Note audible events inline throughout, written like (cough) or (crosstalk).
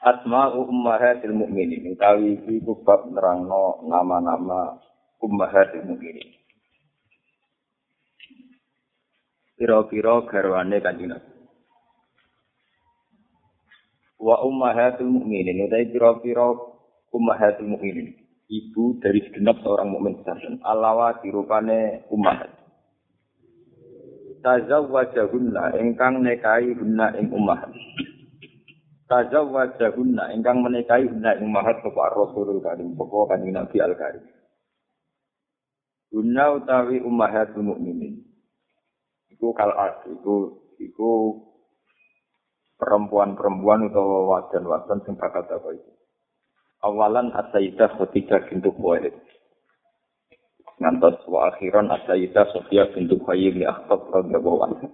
Asma'u ummahatil mu'minin. Utawi iki ku bab nerangno nama-nama ummahatil mu'minin. Piro-piro garwane kanjeng Nabi. Wa ummahatul mu'minin. Utawi piro-piro ummahatul mu'minin. Ibu dari segenap seorang mukmin sajen. Alawa dirupane ummahat. Tazawwajahunna ingkang nekai hunna ing ummahat. Tazawwajahunna ingkang menikahi hunna ing mahat bapak Rasulul Karim bapak kanjeng Nabi Al Karim. Hunna utawi ummahatul mukminin. Iku kal iku iku perempuan-perempuan utawa wadan-wadan sing bakat apa itu. Awalan As-Sayyidah Khadijah bintu Khuwailid. Ngantos wa akhiran As-Sayyidah Sofia bintu Khayyim li Akhtab radhiyallahu anha.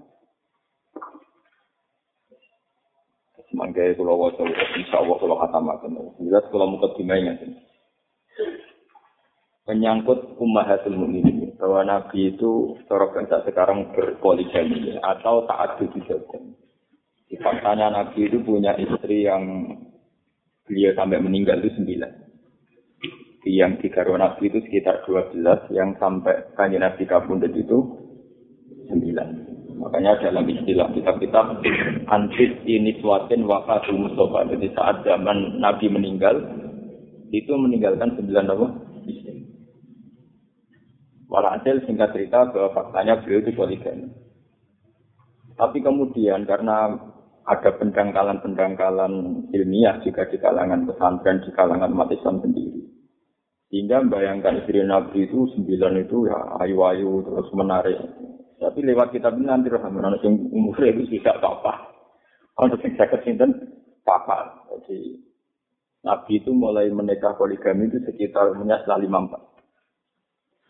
Mangke kula waca insyaallah kula khatamaken. Jelas kula mukadimah ngaten. Menyangkut ummahatul mukminin bahwa Nabi itu cara bahasa sekarang berpoligami atau taat di Di faktanya Nabi itu punya istri yang beliau sampai meninggal itu sembilan. Yang tiga Nabi itu sekitar dua belas, yang sampai kanjeng Nabi kabundut itu sembilan. Makanya dalam istilah kitab-kitab antis ini suatin wafatu Mustafa. Jadi saat zaman Nabi meninggal, itu meninggalkan sembilan apa? Walhasil singkat cerita bahwa faktanya beliau itu poligami. Tapi kemudian karena ada pendangkalan-pendangkalan ilmiah juga di kalangan pesantren, di kalangan umat Islam sendiri. Sehingga membayangkan istri Nabi itu sembilan itu ya ayu-ayu terus menarik. Tapi lewat kitab ini nanti rahmat yang umur itu tidak apa-apa. Untuk yang saya kesinten papa. Jadi Nabi itu mulai menikah poligami itu sekitar umurnya setelah lima empat.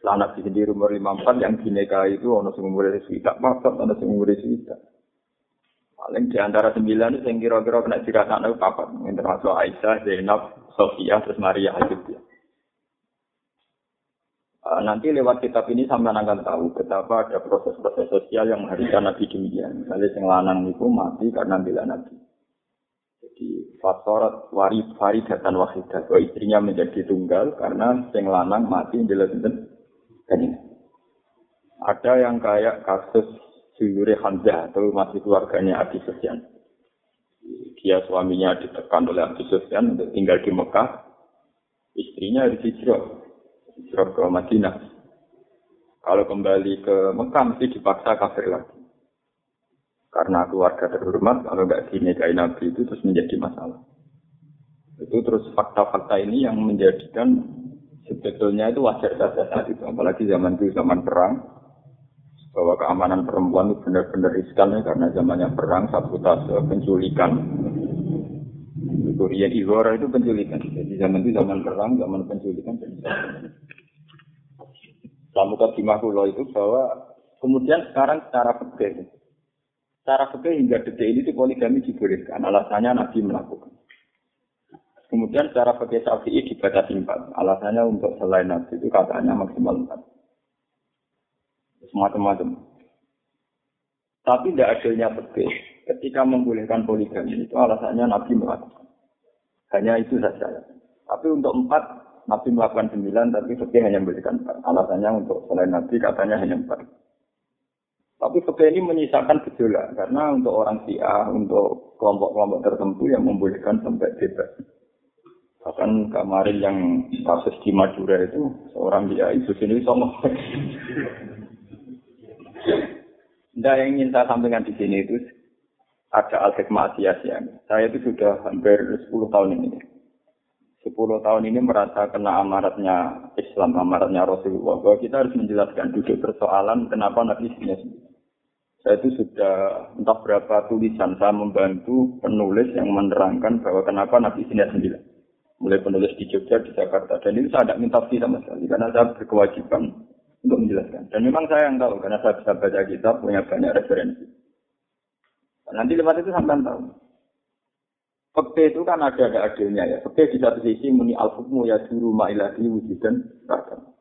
Setelah Nabi sendiri umur lima empat yang dinikahi itu ono sing umur tidak apa ono sing umur tidak. Paling di antara sembilan itu yang kira-kira kena dirasakan itu papat. Termasuk Aisyah, Zainab, Sofia, terus Maria Hadijah. Uh, nanti lewat kitab ini sampai akan tahu betapa ada proses-proses sosial yang mengharuskan Nabi demikian. Misalnya yang lanang itu mati karena bila Nabi. Jadi fasorat wari fari datan wahidah. Bahwa istrinya menjadi tunggal karena yang lanang mati jelas-jelas kan ini. Ada yang kayak kasus Suyuri Hamzah atau masih keluarganya Abi Sufyan. Dia suaminya ditekan oleh Abi Sufyan untuk tinggal di Mekah. Istrinya harus hijrah hijrah ke Madinah. Kalau kembali ke Mekah mesti dipaksa kafir lagi. Karena keluarga terhormat, kalau nggak dinikahi Nabi itu terus menjadi masalah. Itu terus fakta-fakta ini yang menjadikan sebetulnya itu wajar saja saat itu. Apalagi zaman itu zaman perang, bahwa keamanan perempuan itu benar-benar riskan ya, karena zamannya perang, sabotase, penculikan. Korean Igora itu penculikan. Jadi zaman itu zaman perang, zaman penculikan. Lalu kadimah kulo itu bahwa kemudian sekarang secara fikih, secara fikih hingga detik ini poligami dibolehkan. Alasannya Nabi melakukan. Kemudian secara fikih syafi'i dibatasi empat. Alasannya untuk selain Nabi itu katanya maksimal empat. Semacam-macam. Tapi tidak adilnya fikih ketika membolehkan poligami itu alasannya Nabi melakukan. Hanya itu saja. Tapi untuk empat Nabi melakukan sembilan, tapi fikih hanya memberikan empat. Alasannya untuk selain Nabi katanya hanya empat. Tapi fikih ini menyisakan gejolak karena untuk orang Syiah, untuk kelompok-kelompok tertentu yang membolehkan sampai bebas. Bahkan kemarin yang kasus di Madura itu seorang dia itu sini sama. Nah, yang ingin saya sampaikan di sini itu ada al-hikmah Saya itu sudah hampir 10 tahun ini 10 tahun ini merasa kena amaratnya Islam, amaratnya Rasulullah. Bahwa kita harus menjelaskan duduk persoalan kenapa Nabi sendiri. Saya itu sudah entah berapa tulisan saya membantu penulis yang menerangkan bahwa kenapa Nabi sendiri. mulai penulis di Jogja, di Jakarta. Dan itu saya tidak minta fee sama sekali, karena saya berkewajiban untuk menjelaskan. Dan memang saya yang tahu, karena saya bisa baca kitab, punya banyak referensi. Nanti lewat itu sampai tahu. Fakta itu kan ada ada adilnya ya. Fakta di satu sisi muni al hukmu ya duru ma'ilati wujudan ragam.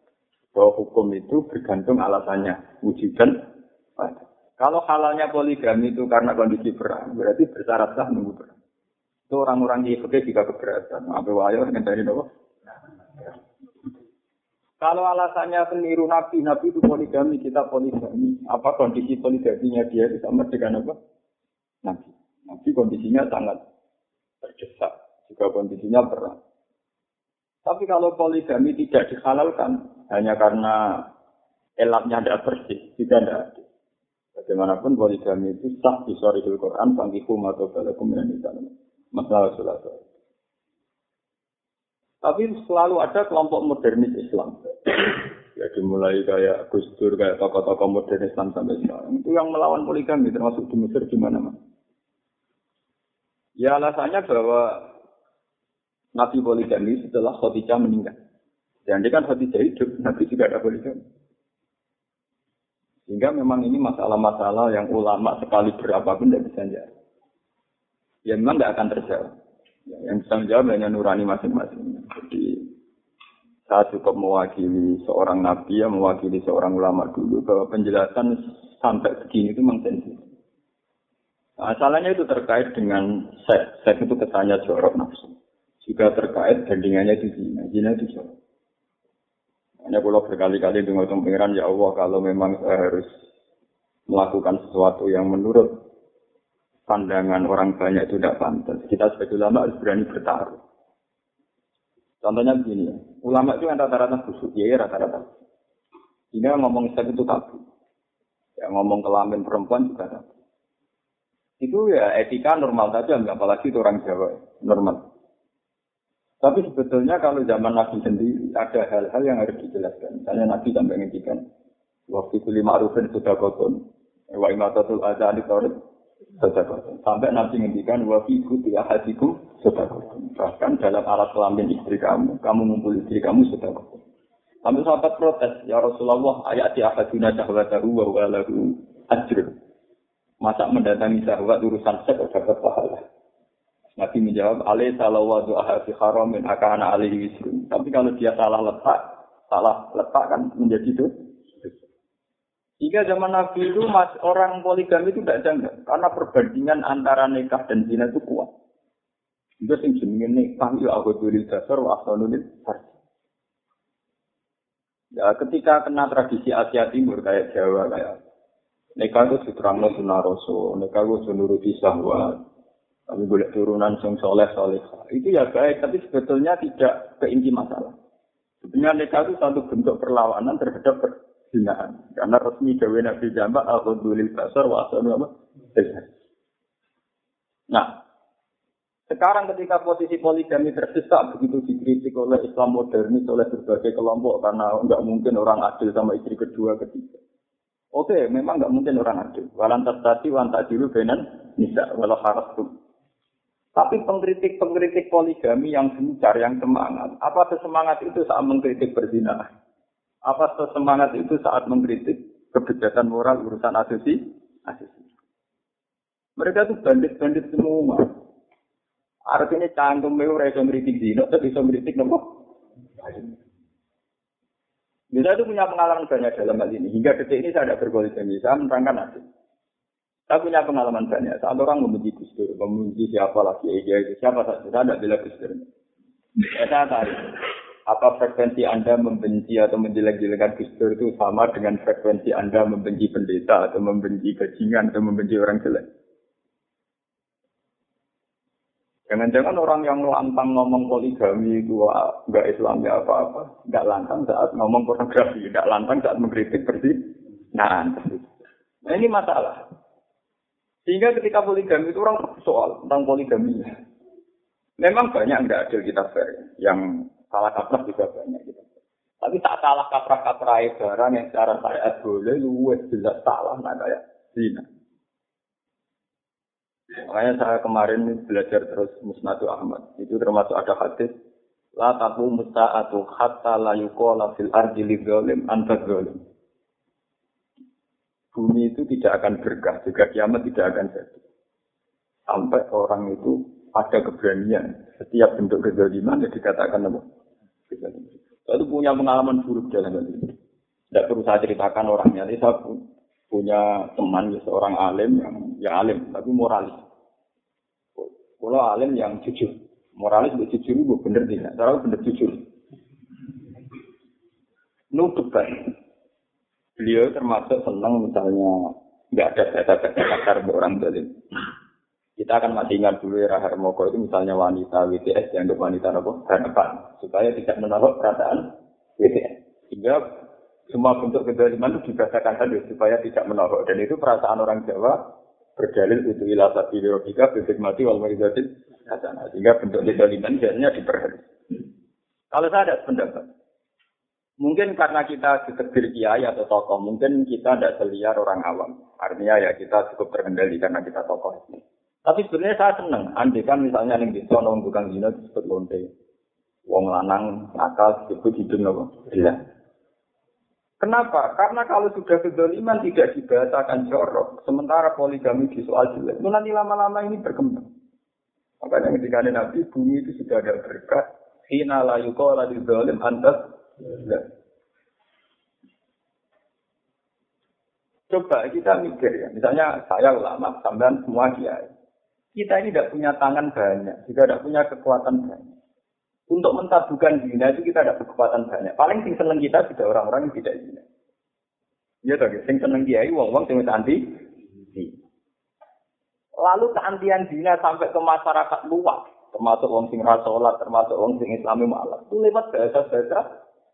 Bahwa hukum itu bergantung alasannya wujudan ragam. Kalau halalnya poligami itu karena kondisi perang, berarti bersyarat sah nunggu perang. Itu orang-orang di fakta juga keberatan. Apa wayo dari nopo? Kalau alasannya peniru nabi, nabi itu poligami, kita poligami. Apa kondisi poligaminya dia itu sama dengan apa? Nabi. Nabi kondisinya sangat terdesak, juga kondisinya berat. Tapi kalau poligami tidak dihalalkan hanya karena elatnya tidak bersih, tidak ada. Bagaimanapun poligami itu sah di sore Quran, bangkikum atau balakum di dalam masalah sulat. Tapi selalu ada kelompok modernis Islam. (clears throat) Ya dimulai kayak Gus Dur, kayak tokoh-tokoh modern Islam sampai sekarang. Itu yang melawan poligami, termasuk di Mesir di mana-mana. Ya alasannya bahwa Nabi poligami setelah Khadijah meninggal. Dan dia kan Khadijah hidup, Nabi juga ada poligami. Sehingga memang ini masalah-masalah yang ulama sekali berapapun tidak bisa jawab. Ya memang tidak akan terjawab. Ya, yang bisa menjawab hanya nurani masing-masing. Jadi saya cukup mewakili seorang nabi yang mewakili seorang ulama dulu bahwa penjelasan sampai begini itu memang sensitif. Masalahnya itu terkait dengan seks. Seks itu kesannya jorok nafsu. Juga terkait bandingannya di zina. Zina itu jorok. Hanya kalau berkali-kali dengar pengiran, ya Allah, kalau memang saya harus melakukan sesuatu yang menurut pandangan orang banyak itu tidak pantas. Kita sebagai ulama harus berani bertaruh. Contohnya begini, ya. ulama itu yang rata-rata busuk, ya, rata-rata. Ini ngomong seks itu tabu. Ya, ngomong kelamin perempuan juga tabu. Itu ya etika normal saja, apalagi itu orang Jawa, normal. Tapi sebetulnya kalau zaman Nabi sendiri ada hal-hal yang harus dijelaskan. Misalnya Nabi sampai ngendikan waktu itu lima arufin sudah koton, wa imatatul azan sudah koton. Sampai Nabi ngendikan wa fi kuti ahadikum sudah koton. Bahkan dalam alat kelamin istri kamu, kamu ngumpul istri kamu sudah koton. Sampai sahabat protes, ya Rasulullah ayat di ahaduna syahwatahu wa huwa lahu. Masa mendatangi sahabat urusan seks dapat pahala. Nabi menjawab, alih salah wadu ahasi haramin akana alih wisrun. Tapi kalau dia salah letak, salah letak kan menjadi itu. Jika zaman Nabi itu mas, orang poligami itu tidak janggal. Karena perbandingan antara nikah dan zina itu kuat. Juga sing jenenge nikah itu aku dulil dasar wa ahsanulil Ya ketika kena tradisi Asia Timur kayak Jawa kayak Nikah itu diterangno sunnah rasul, nikah itu nuruti syahwat. Tapi boleh turunan sing soleh soleh. Itu ya baik, tapi sebetulnya tidak ke inti masalah. Sebenarnya nikah itu satu bentuk perlawanan terhadap perzinahan. Karena resmi gawe Nabi Jamba, Al-Qudulil Basar, wa apa? Nah, sekarang ketika posisi poligami terdesak begitu dikritik oleh Islam modernis oleh berbagai kelompok karena nggak mungkin orang adil sama istri kedua ketiga. Oke, memang nggak mungkin orang adil. Walan tadi wan dulu benan nisa walau harus tuh. Tapi pengkritik-pengkritik poligami yang gencar, yang semangat, apa sesemangat itu saat mengkritik berzina? Apa sesemangat itu saat mengkritik kebijakan moral urusan asesi? Asesi. Mereka itu bandit-bandit semua. Artinya canggung mereka bisa mengkritik zina, tapi bisa mengkritik nopo. Bisa itu punya pengalaman banyak dalam hal ini. Hingga detik ini saya tidak berpoligami. Saya menerangkan nasib. Saya punya pengalaman banyak. Saat orang membenci Gus Dur, membenci siapa lagi, ya, itu siapa saja. Saya tidak bila Gus Dur. Ya, saya tarik. Apa frekuensi Anda membenci atau menjelek-jelekan Gus Dur itu sama dengan frekuensi Anda membenci pendeta atau membenci bajingan atau membenci orang jelek? Jangan-jangan orang yang lantang ngomong poligami itu enggak Islam ya apa-apa, enggak lantang saat ngomong pornografi, enggak lantang saat mengkritik bersih. Nah, nah, ini masalah. Sehingga ketika poligami itu orang soal tentang poligami. Memang banyak enggak adil kita fair, yang salah kaprah juga banyak kita. Tapi tak salah kaprah-kaprah barang yang secara syariat boleh, lu jelas salah, nah kayak zina. Makanya saya kemarin belajar terus Musnadu Ahmad. Itu termasuk ada hadis La taku musta'atu hatta la yuqala fil ardi lidzalim anta. Bumi itu tidak akan berkah, juga kiamat tidak akan jadi. Sampai orang itu ada keberanian. Setiap bentuk kezaliman ya dikatakan apa? Saya itu punya pengalaman buruk hal ini. Tidak perlu saya ceritakan orangnya. Ini saya punya teman, seorang alim yang yang alim, tapi moralis. Kalau alim yang jujur. Moralis itu jujur itu bener tidak. Cara bener jujur. Nutup kan. Beliau termasuk senang misalnya nggak ada kata-kata kasar orang zalim. Kita akan masih ingat dulu era Hermoko itu misalnya wanita WTS yang untuk wanita apa? Harapan. Supaya tidak menolak perasaan WTS. Sehingga semua bentuk kezaliman itu dibahasakan tadi supaya tidak menolak. Dan itu perasaan orang Jawa berdalil itu ilah sabi logika bebek mati wal marizatin hasanah. Sehingga bentuk kezaliman biasanya diperhatikan. Kalau saya ada pendapat, Mungkin karena kita ditegur kiai atau tokoh, mungkin kita tidak seliar orang awam. Artinya ya kita cukup terkendali karena kita tokoh. Tapi sebenarnya saya senang. Andai kan misalnya yang di sono tukang zina disebut lonte. Wong lanang akal disebut hidung apa? Kenapa? Karena kalau sudah kedoliman tidak dibahasakan jorok, sementara poligami di soal jelek, itu nanti lama-lama ini berkembang. Makanya ketika ada Nabi, bumi itu sudah ada berkat. Hina la yukola di dolim antas. Coba kita mikir ya, misalnya saya ulama, sampean semua kiai. Kita ini tidak punya tangan banyak, juga tidak punya kekuatan banyak. Untuk mentabukan zina itu kita tidak kekuatan banyak. Paling sing seneng kita sudah orang-orang yang tidak zina. Iya toh, sing seneng kiai wong-wong sing anti Lalu keantian zina sampai ke masyarakat luas, termasuk wong sing rasolat, termasuk wong sing islami malah. Itu lewat bahasa-bahasa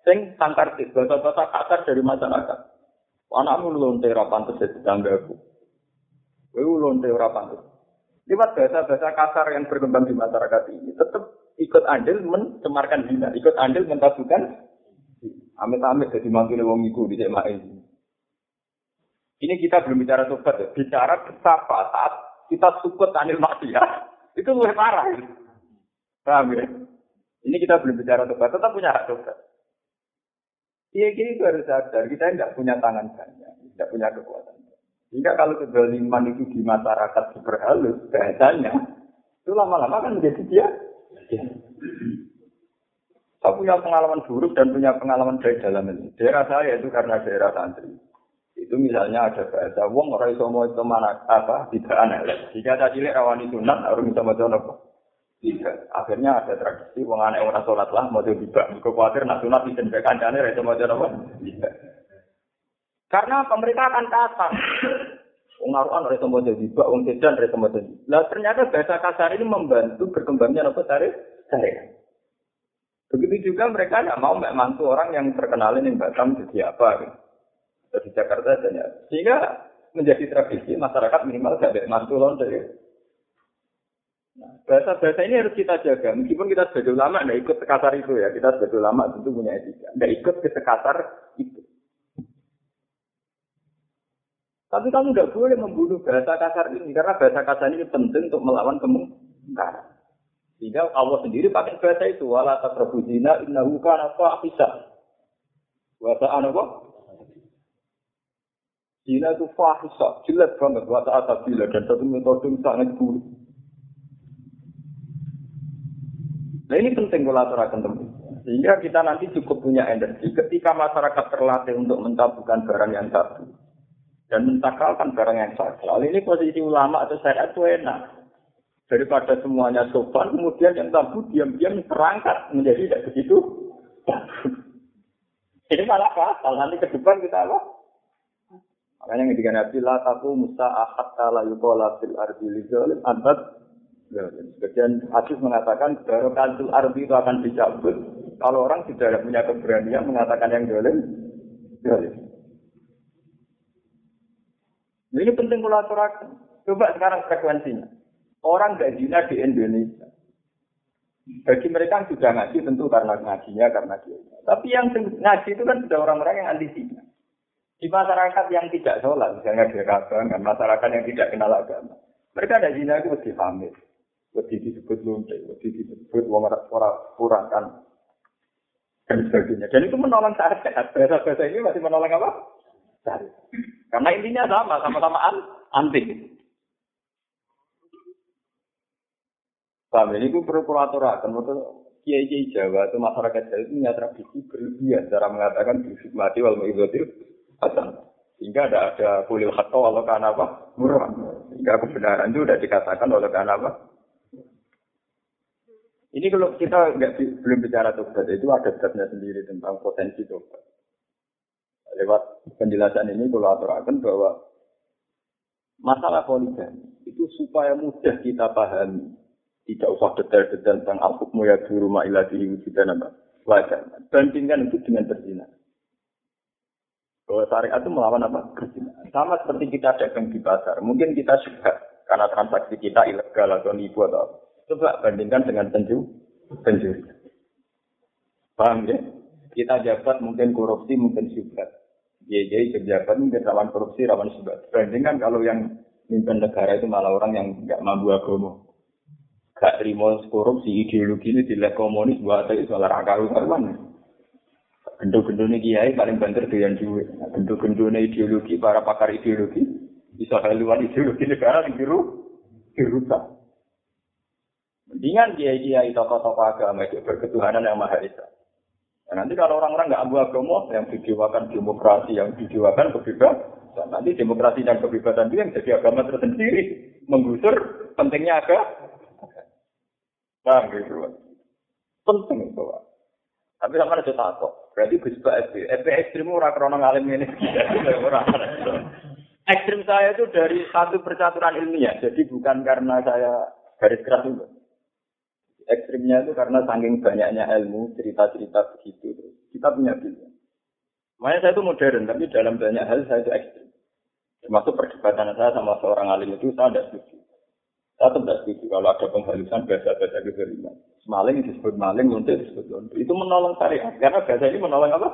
sing sangkar bahasa-bahasa kasar dari masyarakat. Anakmu lonte ora pantes jadi tanggaku. Kowe lonte ora pantes. Lewat bahasa-bahasa kasar yang berkembang di masyarakat ini, tetap ikut andil mencemarkan zina, ikut andil mentabukan amit-amit jadi mantu wong iku di ini. Ini kita belum bicara tobat ya. Bicara betapa saat kita sukut anil maksiat, (laughs) itu lebih parah. Paham ya? Ini kita belum bicara tobat, tetap punya hak tobat. Iya gini itu harus sadar, kita tidak punya tangan banyak, tidak punya kekuatan. Sehingga kalau kezaliman itu di masyarakat super halus, bahasanya, itu lama-lama kan menjadi dia. Saya punya pengalaman buruk dan punya pengalaman baik dalam ini. Daerah saya itu karena daerah santri. Itu misalnya ada bahasa, wong orang iso mau itu mana apa tidak aneh. Jika tadi lihat rawani sunat, harus bisa mau apa? Tidak. Akhirnya ada tradisi, wong aneh orang sholat lah, mau tiba. Kekuatir nak sunat di jendela kancane, itu apa? Tidak. Karena pemerintah akan kasar. Pengaruhan oleh semua jadi bak, wong sedan dari semua jadi. Nah ternyata bahasa kasar ini membantu berkembangnya apa tarif saya. Begitu juga mereka tidak mau mantu orang yang terkenal ini Batam jadi apa. Gitu. Di Jakarta saja. Sehingga menjadi tradisi masyarakat minimal tidak mantu lonte. Nah, bahasa-bahasa ini harus kita jaga. Meskipun kita sebagai ulama tidak ikut sekasar itu ya. Kita sebagai ulama tentu punya etika. Tidak ikut ke sekasar itu. Tapi kamu tidak boleh membunuh bahasa kasar ini karena bahasa kasar ini penting untuk melawan kemungkaran. Sehingga Allah sendiri pakai bahasa itu wala taqrabu zina innahu kana fahisha. Ta'ana apa? Zina itu fahisha, jelek banget wa ta'ata bila dan satu metode yang sangat buruk. Nah ini penting kalau aturakan teman. Sehingga kita nanti cukup punya energi ketika masyarakat terlatih untuk mentabukan barang yang tabu dan mentakalkan barang yang sah. Soal ini posisi ulama atau syariat itu enak. Daripada semuanya sopan, kemudian yang tabu diam-diam terangkat menjadi tidak begitu. (laughs) ini malah fatal. Nanti ke depan kita apa? Makanya ketika Nabi la taku musa ahad kala yukola fil ardi lizalim antat Sebagian hadis mengatakan barokatul ardi itu akan dicabut kalau orang tidak punya keberanian mengatakan yang dolim. Dolim. Ini penting kalau aturakan. Coba sekarang frekuensinya. Orang gak zina di Indonesia. Bagi mereka yang sudah ngaji tentu karena ngajinya, karena dia. Tapi yang ngaji itu kan sudah orang-orang yang anti zina. Di masyarakat yang tidak sholat, misalnya di dan masyarakat yang tidak kenal agama. Mereka ada zina itu mesti pamit. Mesti disebut lonte, mesti disebut orang purakan. dan sebagainya. Dan itu menolong syariat. Bahasa-bahasa ini masih menolong apa? Syariat. Karena intinya sama, sama-sama an antik. Paham ini itu perlu kulaturakan. Kiai Kiai Jawa itu masyarakat Jawa itu punya tradisi berlebihan cara mengatakan mati wal maidotir hasan. Sehingga ada ada kulil hatta walau karena apa murah. Sehingga kebenaran itu sudah dikatakan oleh karena apa. Ini kalau kita nggak belum bicara tobat itu ada zatnya sendiri tentang potensi tobat. Lewat penjelasan ini kalau aturakan bahwa masalah poligami itu supaya mudah kita pahami tidak usah detail-detail tentang al-hukmu ya di rumah ilahi wujudan apa. Wajar. Bandingkan itu dengan berzina. Bahwa syariat itu melawan apa? Berzina. Sama seperti kita dagang di pasar. Mungkin kita suka karena transaksi kita ilegal atau nipu atau. Coba bandingkan dengan penju, pencuri. Paham ya? Kita jabat mungkin korupsi, mungkin syubhat. Jadi pejabat mungkin rawan korupsi, rawan syubhat. Bandingkan kalau yang mimpin negara itu malah orang yang nggak mampu agama gak terima korupsi ideologi ini di komunis buat itu soal akal karuan. Gendut-gendut kiai paling banter dengan duit. Gendut-gendut ideologi para pakar ideologi bisa haluan ideologi negara yang biru dirusak. Mendingan kiai-kiai tokoh-tokoh agama itu berketuhanan yang maha esa. Nah, nanti kalau orang-orang nggak ambil agama yang didewakan demokrasi, yang didewakan kebebasan, nanti demokrasi dan kebebasan itu yang jadi agama tersendiri, menggusur pentingnya agama Paham gitu? Penting itu. Tapi sama ada takut. Berarti Gus Pak FB. FB ekstrim ora krono ngalim ini. (laughs) ekstrim saya itu dari satu percaturan ilmiah. Jadi bukan karena saya garis keras itu. Ekstrimnya itu karena saking banyaknya ilmu, cerita-cerita begitu. Kita punya pilihan. Makanya saya itu modern, tapi dalam banyak hal saya itu ekstrim. Termasuk perdebatan saya sama seorang alim itu, saya tidak setuju. Saya tidak setuju kalau ada penghalusan bahasa-bahasa kezaliman. Maling disebut maling, lonte disebut lonte. Itu menolong syariat. Karena bahasa ini menolong apa?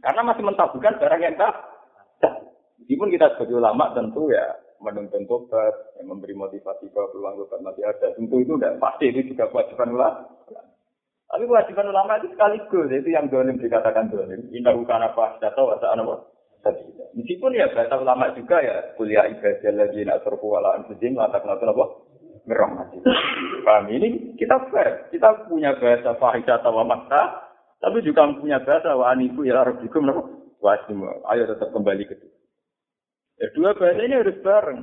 Karena masih mentabukan barang yang tak. Meskipun kita sebagai ulama tentu ya menuntun tobat, yang memberi motivasi bahwa peluang tobat masih ada. Tentu itu udah pasti itu juga kewajiban ulama. Tapi kewajiban ulama itu sekaligus, itu yang dolim dikatakan dolim. Indah bukan apa, tidak tahu asal apa. Meskipun ya bahasa ulama juga ya kuliah ibadah lagi nak surfu wala anfusim latak latak apa ngerahmati. Paham ini kita fair, kita punya bahasa fahidah atau makta, tapi juga punya bahasa wa aniku ya rabbikum apa wasim. Ayo tetap kembali ke itu. Ya, dua bahasa ini harus bareng.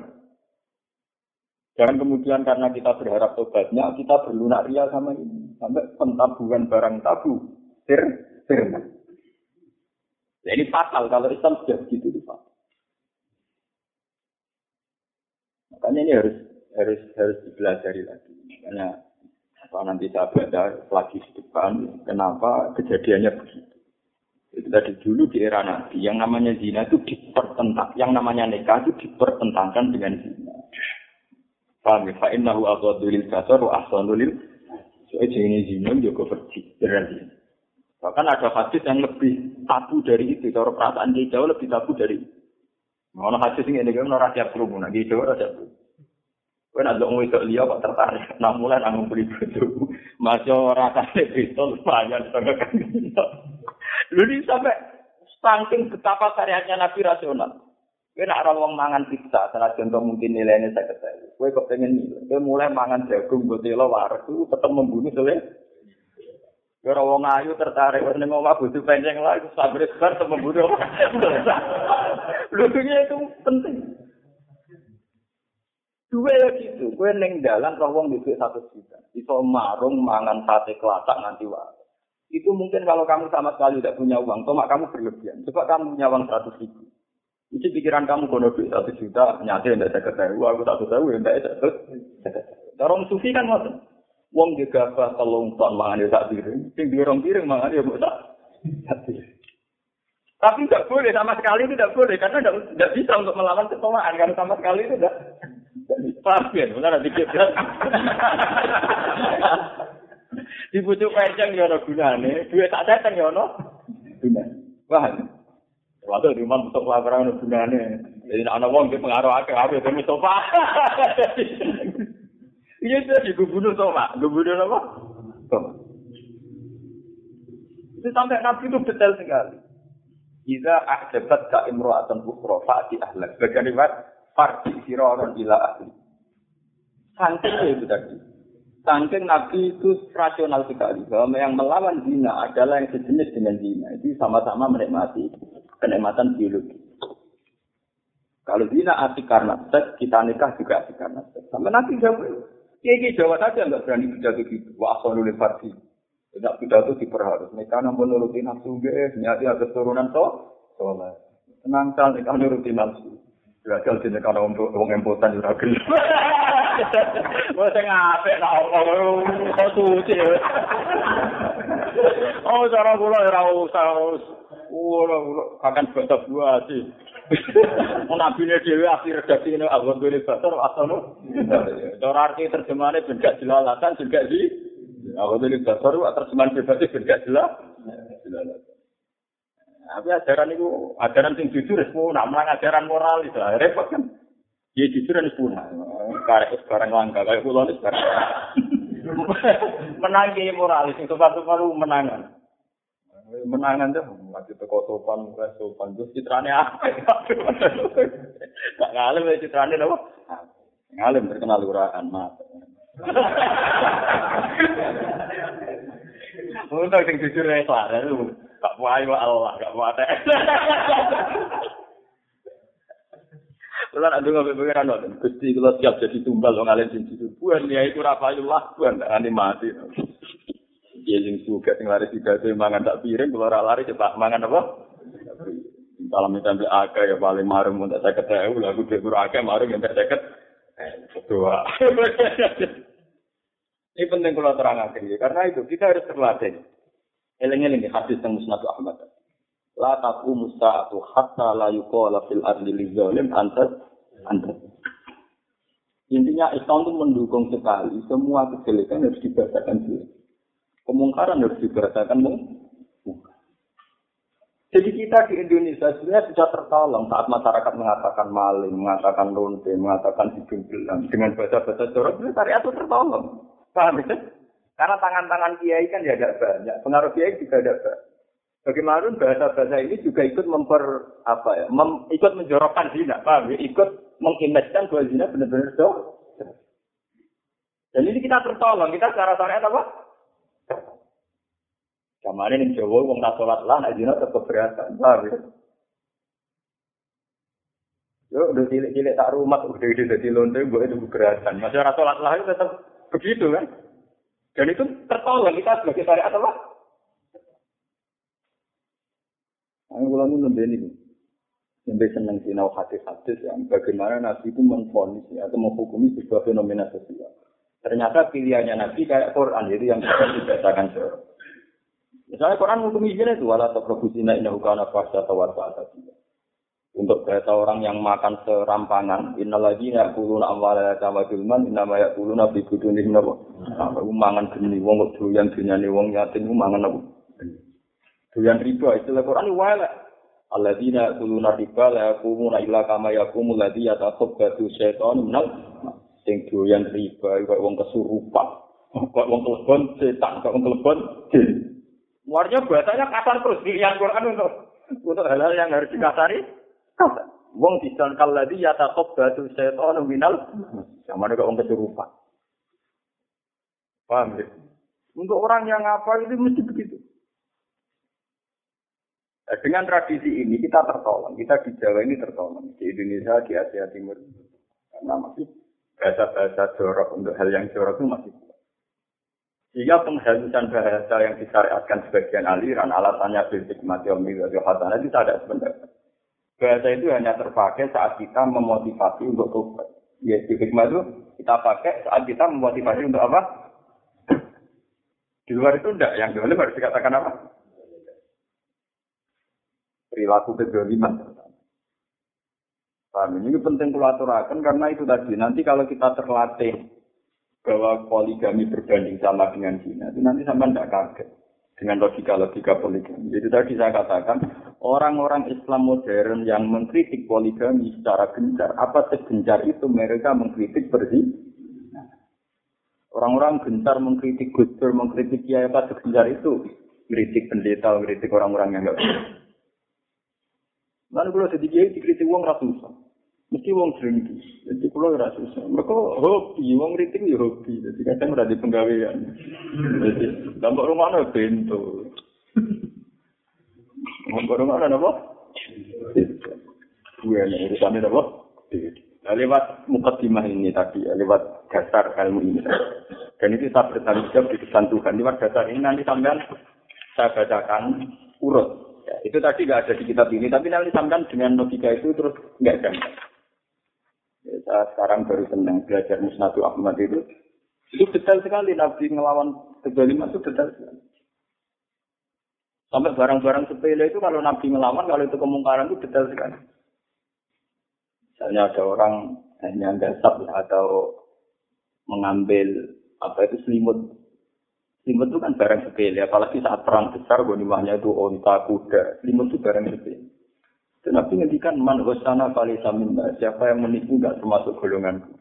Jangan kemudian karena kita berharap tobatnya, kita berlunak ria sama ini. Sampai pentabuhan barang tabu. Sir, sir. Nah, ini fatal kalau Islam sudah begitu itu fatal. Makanya ini harus harus harus dipelajari lagi. Makanya apa nanti saya baca lagi di depan, kenapa kejadiannya begitu. Itu tadi dulu di era Nabi, yang namanya zina itu dipertentang, yang namanya nikah itu dipertentangkan dengan zina. Paham ya? Fa'innahu aghadulil kasar wa ahsanulil. Soalnya jenis zina juga. Berarti. Bahkan ada hadis yang lebih tabu dari itu. Cara perasaan dia jauh lebih tabu dari itu. Mana hadis ini ini kan orang siap kerumunan. Dia jauh siap kerumunan. Kau nak dong itu lihat kok tertarik. Nah mulai nanggung beli baju. Masih rasanya pistol banyak setengah kan. Lu ini sampai saking betapa karyanya Nabi rasional. Kau nak orang wong mangan pizza, salah contoh mungkin nilainya saya ketahui. Kau kok pengen nilai. Kau mulai mangan jagung, botelo, warak itu tetap membunuh soalnya. Ya ora wong ayu tertarik wis ning omah bojo penceng lah iku sabar sabar temu membunuh. Lucunya (laughs) itu penting. Dua ya gitu, gue neng dalan roh wong satu juta, iso marung mangan sate kelatak nanti wae. Itu mungkin kalau kamu sama sekali tidak punya uang, tomak kamu berlebihan. Coba kamu punya uang seratus ribu. Itu pikiran kamu kono duit satu juta, nyata tidak saya aku satu tahu, tidak saya Dorong sufi kan maksud. Wong di gabah telung ton mangan ya sak piring, sing di rong piring mangan ya Tapi tidak boleh sama sekali itu tidak boleh karena tidak bisa untuk melawan ketomaan karena sama sekali itu tidak. Paham ya, benar dikit. (laughs) Dibujuk penceng ya ono gunane, duit tak datang ya ono. Wah. Waktu di rumah untuk laporan ono gunane. Jadi anak wong dia pengaruh akeh, aku demi sofa. (laughs) Iya itu di gubernur Toma, gubernur apa? Itu sampai Nabi itu detail sekali. Iza ahjabat ka imro'atan ukhra fa'ati ahlak. Bagian riwayat farji siraron ila ahli. Ya itu tadi. Saking Nabi itu rasional sekali. Bahwa yang melawan zina adalah yang sejenis dengan zina. Itu sama-sama menikmati kenikmatan biologi. Kalau zina asik karena seks, kita nikah juga asik karena seks. Sampai Nabi jawab, ya ini jawab saja nggak berani pidato gitu. Wa asalul farji. Tidak pidato diperharus. Nikah namun nuruti nafsu gue, ada turunan toh. Soalnya. Tenang kan, nikah nuruti nafsu. Gagal sini kalau untuk uang empotan juga gel. Gue sing apik lah oh kok suci. Oh cara kula ora usah Ora akan baca dua sih. Nabi ini dewi akhir redaksi ini awan gue basar asal Cara arti terjemahannya beda jelalatan juga sih. Awan gue basar terjemahan bebasnya beda jelas. Tapi ajaran itu, ajaran yang jujur, itu menang ajaran moral itu, repot kan. Ya jujur dan punah. Karek sekarang langka, kayak pulau ini sekarang. menang ke moralis, itu satu palu menangan. Menangan tuh, masih teko sopan, muka sopan, terus citranya apa? Gak ngalim ya citranya apa? Ngalim terkenal lurahan. Untuk yang jujur ya, itu Gak puai Allah, gak puai. Kalau nak dengar pengiran nonton, gusti kalau siap jadi tumbal dong alim sing situ. Buan ya itu rafayullah, buan tak mati. Dia sing suka sing lari tiga itu mangan tak piring, kalau lari cepat mangan apa? Salam itu ambil akeh ya paling marung untuk saya ketahui lagu dia guru akeh marung yang saya ket. Dua. Ini penting kalau terang akhir karena itu kita harus terlatih. Eleng-eleng hadis yang musnad Ahmad. La taku musta'atu hatta la yuqala fil ardi li zalim antas antas. Intinya Islam itu mendukung sekali semua kejelekan harus dibahasakan dulu. Kemungkaran harus mungkar. Jadi kita di Indonesia sebenarnya bisa tertolong saat masyarakat mengatakan maling, mengatakan lonte, mengatakan hidung belang dengan bahasa-bahasa jorok itu syariat itu tertolong. Paham ya? Karena tangan-tangan kiai kan ya ada banyak, pengaruh kiai juga ada banyak. Bagaimana bahasa-bahasa ini juga ikut memper apa ya, mem, ikut menjorokkan zina, paham ya? Ikut mengimajinkan bahwa zina benar-benar doh. Dan ini kita tertolong, kita secara syariat apa? Kemarin yang Jawa, wong tak sholat lah, nah zina tetap keberatan, paham ya? Yo, udah cilik-cilik tak rumah, udah ide jadi lonte, gue itu keberatan. Masih rasa sholat lah itu tetap begitu kan? Dan itu tertolong kita sebagai syariat apa? Aku kalau nunggu ini, sampai senang sinau hadis-hadis yang bagaimana Nabi itu menfonis atau menghukumi sebuah fenomena sosial. Ternyata pilihannya Nabi kayak Quran, jadi yang bisa dibacakan seorang. Misalnya Quran menghukumi zina itu, wala takrobusina innahu kana fahsya asasiya untuk bahasa orang yang makan serampangan innalagi yaquluna amwala kama filman innama yaquluna bi buduni napa mangan geni wong kok doyan dunyane wong yatim mangan apa doyan riba istilah Quran wala alladzina yaquluna riba la yaqumuna illa kama yaqumul ladzi yatakhabbatu syaitan minal sing doyan riba kok wong kesurupan (laughs) kok wong kelebon setan kok wong kelebon jin Warnya bahasanya kasar terus pilihan Quran untuk untuk hal-hal yang harus dikasari Wong disan batu setan minal. Sama ada wong kesurupan. Paham ya? Untuk orang yang apa itu mesti begitu. Dengan tradisi ini kita tertolong. Kita di Jawa ini tertolong. Di Indonesia, di Asia Timur. Karena masih bahasa-bahasa jorok untuk hal yang jorok itu masih kuat. Sehingga penghalusan bahasa yang disyariatkan sebagian aliran, alasannya fisik mati hasanah itu tidak sebenarnya. Bahasa itu hanya terpakai saat kita memotivasi untuk tobat. Ya, hikmah itu kita pakai saat kita memotivasi untuk apa? Di luar itu enggak. Yang di luar harus dikatakan apa? Perilaku kedoliman. Paham? Ini penting kulaturakan karena itu tadi. Nanti kalau kita terlatih bahwa poligami berbanding sama dengan zina, itu nanti sama tidak kaget dengan logika-logika poligami. Itu tadi saya katakan, orang-orang Islam modern yang mengkritik poligami secara gencar, apa segencar itu mereka mengkritik berzina? Orang-orang gencar mengkritik Gus mengkritik Kiai apa segencar itu? Kritik pendeta, kritik orang-orang yang enggak Lalu kalau jadi kiai dikritik uang ratus Mesti uang sering. Jadi kalau ratus Mereka hobi, uang kritik ya hobi. Jadi kadang di penggawean. Jadi dampak rumah ada pintu. Dampak rumah ada apa? Gue yang urusannya apa? Nah, lewat mukadimah ini tadi, lewat dasar ilmu ini. Dan itu saya bertanggung jawab di depan Tuhan. Lewat dasar ini nanti sampean saya bacakan urut. Ya, itu tadi nggak ada di kitab ini, tapi nanti sampean dengan logika itu terus nggak ada. Ya, saya sekarang baru senang belajar Musnadu Ahmad itu. Itu detail sekali Nabi ngelawan kezaliman itu detail sekali. Sampai barang-barang sepele itu kalau Nabi ngelawan, kalau itu kemungkaran itu detail sekali. Misalnya ada orang hanya gasap atau mengambil apa itu selimut Selimut itu kan barang sepele, apalagi saat perang besar, gonimahnya itu onta, kuda. Selimut itu barang sepele. Dan Nabi ngendikan man hosana kali saminda, siapa yang menipu nggak termasuk golonganku.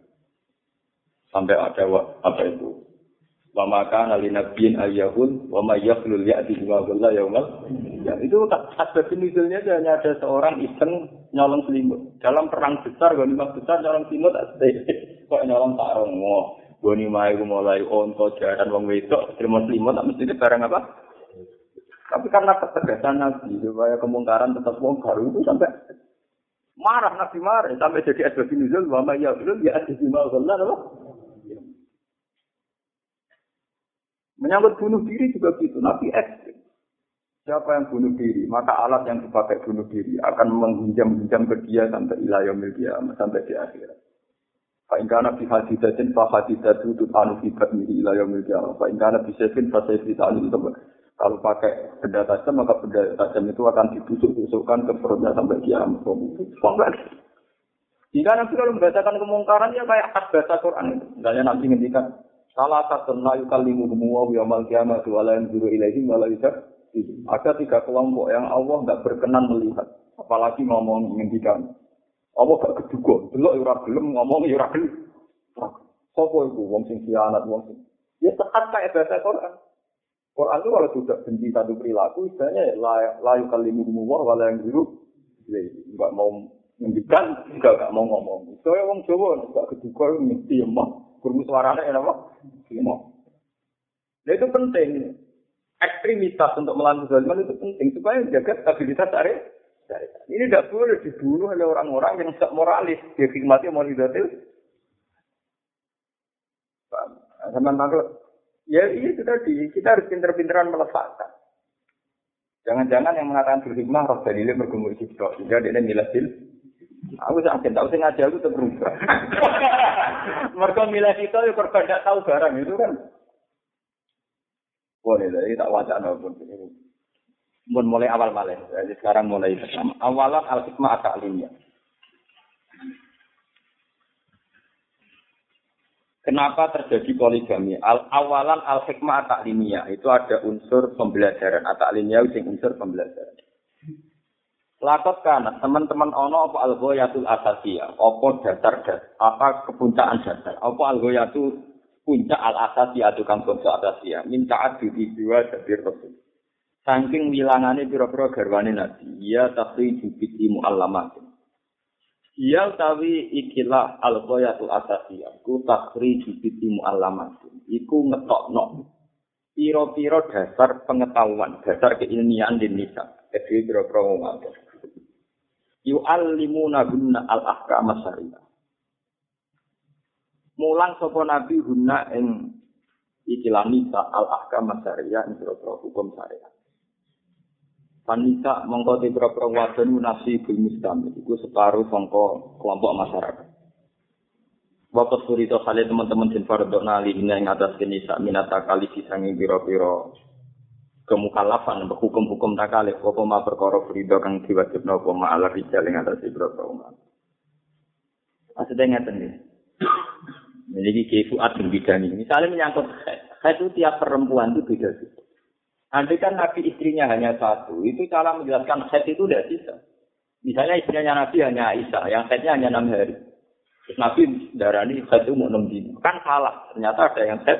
Sampai ada apa itu? Wa maka nali nabiyin ayyahun wa ma yakhlul ya'ti bima qalla yaumal. Ya itu asbab nuzulnya hanya ada seorang iseng nyolong selimut. Dalam perang besar, gonimah besar nyolong selimut, kok nyolong sarung. Wah, Goni mai ku mulai onto jaran wong wedok terima selimut tak mesti barang apa? Tapi karena ketegasan Nabi supaya kemungkaran tetap wong baru itu sampai marah Nabi marah sampai jadi asbab nuzul wa ma ya ya asbab Allah apa? Menyangkut bunuh diri juga gitu, Nabi ekstrim. Siapa yang bunuh diri, maka alat yang dipakai bunuh diri akan menghunjam-hunjam ke dia sampai ilayah sampai di akhirat. Fa in kana fi hadidatin fa hadidatu tutanu fi batnihi ila yaumil qiyamah. Fa in kana fi sayfin fa sayfi ta'alu Kalau pakai benda tajam maka benda tajam itu akan ditusuk-tusukkan ke perutnya sampai kiamat. Jika nanti kalau membacakan kemungkaran ya kayak khas baca Quran itu. Misalnya nanti ngendikan salah satu layu kalimu semua yaumil kiamat wala yang juru ilaihim wala Ada tiga kelompok yang Allah nggak berkenan melihat. Apalagi ngomong ngendikan apa gak keduga? Delok ora gelem ngomong ora gelem. Sopo iku wong sing khianat wong sing. Ya tekan kayak bahasa Quran. Quran itu kalau sudah benci satu perilaku, istilahnya layu kalimu wa wala yang dulu. Enggak mau ngendikan, juga enggak mau ngomong. Soalnya wong Jawa enggak keduga mesti emang. Kurmus suaranya enak apa? Emang. Nah itu penting. Ekstremitas untuk melakukan zaliman itu penting supaya menjaga stabilitas syariat. Ini tidak boleh dibunuh oleh orang-orang yang tidak moralis. Dia hikmati moralizatil. Sama tanggal. Ya iya itu tadi. Kita harus pinter-pinteran meletakkan. Jangan-jangan yang mengatakan berhikmah roh dalilnya bergumul sibro. Sehingga dia milah sil. Aku yakin tahu sing aja aku tetap berubah. (laughs) Mereka milah itu ya korban tahu barang itu kan. Boleh, jadi tak wajah pun. Mun mulai awal malah. Jadi sekarang mulai pertama. Awalan al hikmah atau alimnya. Kenapa terjadi poligami? Al awalan al hikmah atau alimnya itu ada unsur pembelajaran atau alimnya itu unsur pembelajaran. Lakot teman-teman ono apa al goyatul asasiyah, apa dasar dasar, apa kepuncaan dasar, apa al goyatul puncak al asasiyah tukang bangsa asasiyah, minta adu dua jadi rasul. Saking wilangane pira-pira garwane Nabi, ya tapi jubiti muallamat. Ya utawi ikilah al-qayatul asasiyah, ku takri jubiti muallamat. Iku ngetokno pira-pira dasar pengetahuan, dasar keilmian di nisa. Jadi pira-pira wong akeh. Yu'allimuna gunna al-ahkam syariah. Mulang sapa nabi guna ing ikilah nisa al-ahkam syariah ing pira-pira hukum syariah. Panisa mongko te pira-pira wadon nasi bil mustam iku separuh sangka kelompok masyarakat. Waktu suri itu kali teman-teman sin fardhu nali ini yang atas kini sak minata kali sisangi pira-pira kemukalafan hukum-hukum takalif apa ma perkara frida kang diwajibna apa ma ala rijal ing atas pira-pira umat. Maksudnya ngeten iki. Jadi kifuat bidani. Misalnya menyangkut haid itu tiap perempuan itu beda-beda. Andai kan Nabi istrinya hanya satu, itu cara menjelaskan haid itu tidak bisa. Misalnya istrinya Nabi hanya Aisyah, yang haidnya hanya enam hari. Terus Nabi darani haid itu enam dini. Kan salah. Ternyata ada yang haid